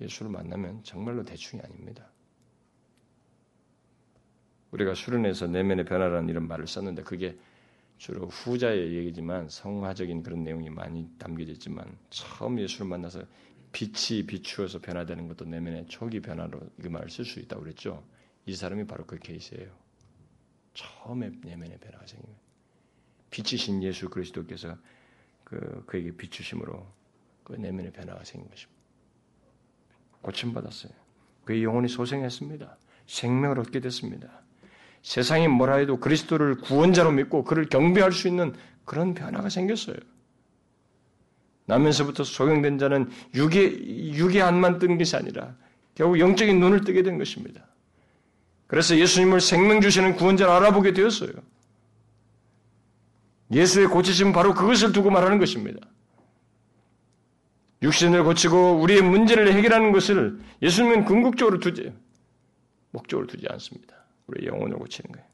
예수를 만나면 정말로 대충이 아닙니다. 우리가 수련해서 내면의 변화라는 이런 말을 썼는데 그게 주로 후자의 얘기지만 성화적인 그런 내용이 많이 담겨져 있지만 처음 예수를 만나서 빛이 비추어서 변화되는 것도 내면의 초기 변화로 이 말을 쓸 수 있다고 그랬죠. 이 사람이 바로 그 케이스예요. 처음에 내면의 변화가 생깁니다. 빛이신 예수 그리스도께서 그 그에게 비추심으로 그 내면의 변화가 생긴 것입니다. 고침 받았어요. 그의 영혼이 소생했습니다. 생명을 얻게 됐습니다. 세상이 뭐라 해도 그리스도를 구원자로 믿고 그를 경배할 수 있는 그런 변화가 생겼어요. 나면서부터 소경된 자는 육의, 육의 안만 뜬 것이 아니라 결국 영적인 눈을 뜨게 된 것입니다. 그래서 예수님을 생명 주시는 구원자를 알아보게 되었어요. 예수의 고치심은 바로 그것을 두고 말하는 것입니다. 육신을 고치고 우리의 문제를 해결하는 것을 예수님은 궁극적으로 두지, 목적으로 두지 않습니다. 우리 영혼을 고치는 거예요.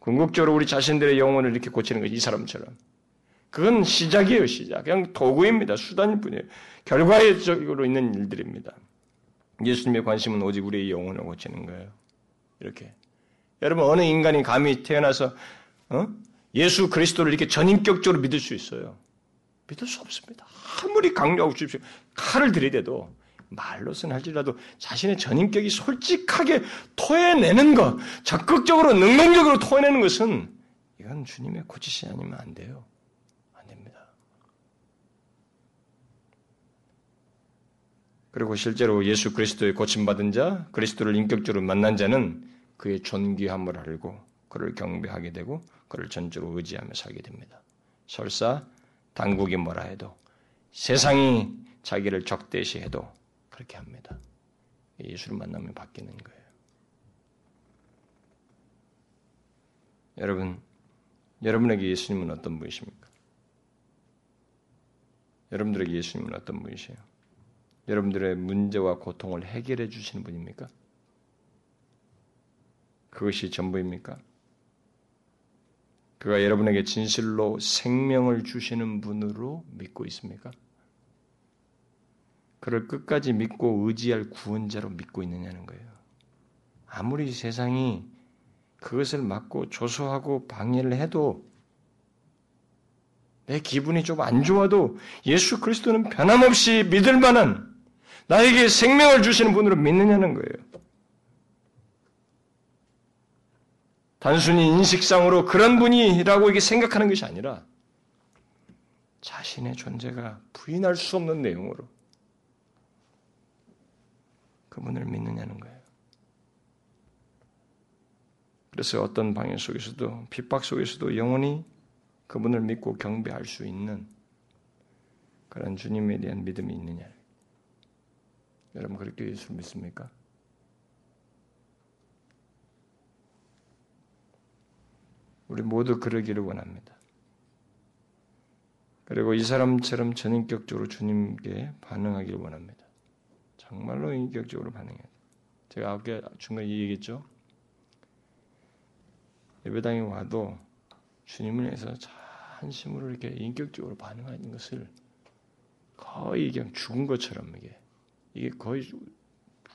궁극적으로 우리 자신들의 영혼을 이렇게 고치는 거예요. 이 사람처럼. 그건 시작이에요, 시작. 그냥 도구입니다. 수단일 뿐이에요. 결과적으로 있는 일들입니다. 예수님의 관심은 오직 우리의 영혼을 고치는 거예요. 이렇게. 여러분, 어느 인간이 감히 태어나서, 어? 예수 그리스도를 이렇게 전인격적으로 믿을 수 있어요? 믿을 수 없습니다. 아무리 강요하고 주십시오. 칼을 들이대도 말로서는 할지라도 자신의 전인격이 솔직하게 토해내는 것, 적극적으로 능동적으로 토해내는 것은 이건 주님의 고치시 아니면 안 돼요. 안 됩니다. 그리고 실제로 예수 그리스도의 고침받은 자, 그리스도를 인격적으로 만난 자는 그의 존귀함을 알고 그를 경배하게 되고 그를 전적으로 의지하며 살게 됩니다. 설사 당국이 뭐라 해도 세상이 자기를 적대시해도 그렇게 합니다. 예수를 만나면 바뀌는 거예요. 여러분, 여러분에게 예수님은 어떤 분이십니까? 여러분들에게 예수님은 어떤 분이세요? 여러분들의 문제와 고통을 해결해 주시는 분입니까? 그것이 전부입니까? 그가 여러분에게 진실로 생명을 주시는 분으로 믿고 있습니까? 그를 끝까지 믿고 의지할 구원자로 믿고 있느냐는 거예요. 아무리 세상이 그것을 막고 조소하고 방해를 해도 내 기분이 좀 안 좋아도 예수 그리스도는 변함없이 믿을 만한 나에게 생명을 주시는 분으로 믿느냐는 거예요. 단순히 인식상으로 그런 분이라고 이게 생각하는 것이 아니라 자신의 존재가 부인할 수 없는 내용으로 그분을 믿느냐는 거예요. 그래서 어떤 방해 속에서도 핍박 속에서도 영원히 그분을 믿고 경배할 수 있는 그런 주님에 대한 믿음이 있느냐. 여러분 그렇게 예수를 믿습니까? 우리 모두 그러기를 원합니다. 그리고 이 사람처럼 전인격적으로 주님께 반응하기를 원합니다. 정말로 인격적으로 반응해야 돼. 제가 아까 중간에 얘기했죠. 예배당에 와도 주님을 위해서 한심으로 이렇게 인격적으로 반응하는 것을 거의 그냥 죽은 것처럼 이게 이게 거의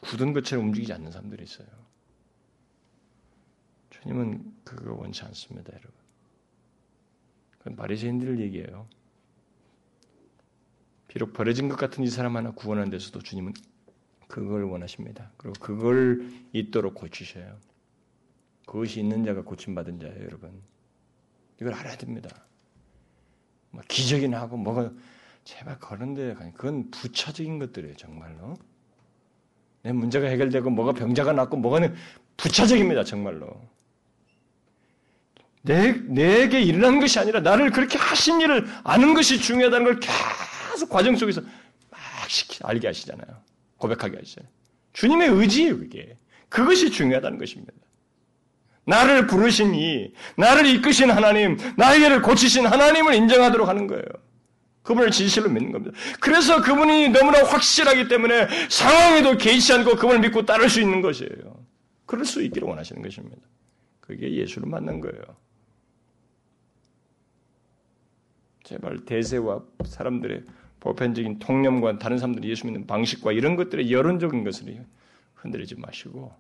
굳은 것처럼 움직이지 않는 사람들이 있어요. 주님은 그거 원치 않습니다, 여러분. 그건 바리새인들 얘기예요. 비록 버려진 것 같은 이 사람 하나 구원한 데서도 주님은 그걸 원하십니다. 그리고 그걸 있도록 고치셔요. 그것이 있는 자가 고침받은 자예요, 여러분. 이걸 알아야 됩니다. 뭐 기적이나 하고 뭐가 제발 그런데 그건 부차적인 것들이에요, 정말로. 내 문제가 해결되고 뭐가 병자가 낫고 뭐가 부차적입니다, 정말로. 내, 내게 일어난 것이 아니라 나를 그렇게 하신 일을 아는 것이 중요하다는 걸 계속 과정 속에서 막 시키, 알게 하시잖아요. 고백하게 하시잖아요. 주님의 의지예요, 그게. 그것이 중요하다는 것입니다. 나를 부르신 이, 나를 이끄신 하나님, 나에게를 고치신 하나님을 인정하도록 하는 거예요. 그분을 진실로 믿는 겁니다. 그래서 그분이 너무나 확실하기 때문에 상황에도 개의치 않고 그분을 믿고 따를 수 있는 것이에요. 그럴 수 있기를 원하시는 것입니다. 그게 예수를 만난 거예요. 제발 대세와 사람들의 보편적인 통념과 다른 사람들이 예수 믿는 방식과 이런 것들의 여론적인 것을 흔들리지 마시고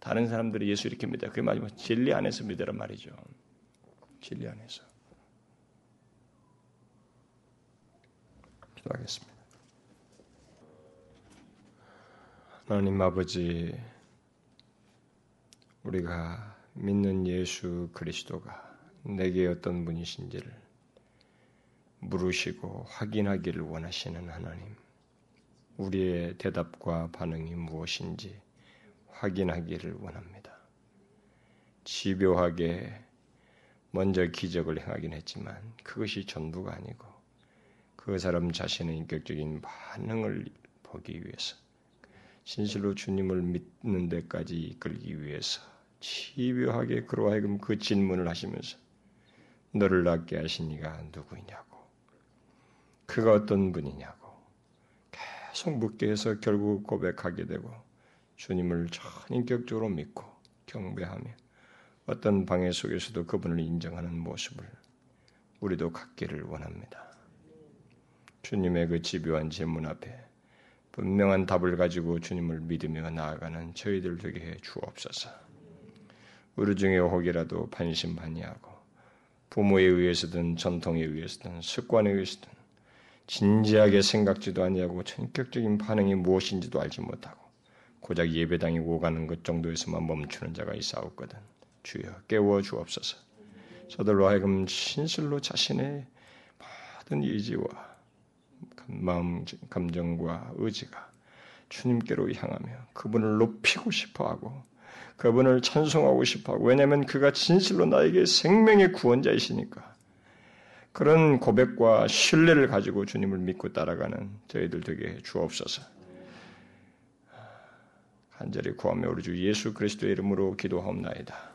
다른 사람들이 예수 이렇게 믿다. 그게 마지막 진리 안에서 믿으란 말이죠. 진리 안에서. 기도하겠습니다. 하나님 아버지, 우리가 믿는 예수 그리스도가 내게 어떤 분이신지를 물으시고 확인하기를 원하시는 하나님. 우리의 대답과 반응이 무엇인지 확인하기를 원합니다. 집요하게 먼저 기적을 행하긴 했지만 그것이 전부가 아니고 그 사람 자신의 인격적인 반응을 보기 위해서 진실로 주님을 믿는 데까지 이끌기 위해서 집요하게 그로 하여금 그 질문을 하시면서 너를 낫게 하신 이가 누구이냐고 그가 어떤 분이냐고 계속 묻게 해서 결국 고백하게 되고 주님을 전인격적으로 믿고 경배하며 어떤 방해 속에서도 그분을 인정하는 모습을 우리도 갖기를 원합니다. 주님의 그 집요한 질문 앞에 분명한 답을 가지고 주님을 믿으며 나아가는 저희들 되게 해 주옵소서. 우리 중에 혹이라도 반신반의하고 부모에 의해서든 전통에 의해서든 습관에 의해서든 진지하게 생각지도 아니하고 전격적인 반응이 무엇인지도 알지 못하고 고작 예배당에 오가는 것 정도에서만 멈추는 자가 있사옵거든. 주여 깨워 주옵소서. 저들로 하여금 신실로 자신의 모든 의지와 마음, 감정과 의지가 주님께로 향하며 그분을 높이고 싶어하고 그분을 찬송하고 싶어하고 왜냐하면 그가 진실로 나에게 생명의 구원자이시니까 그런 고백과 신뢰를 가지고 주님을 믿고 따라가는 저희들 되게 주옵소서. 간절히 구하며 우리 주 예수 그리스도의 이름으로 기도하옵나이다.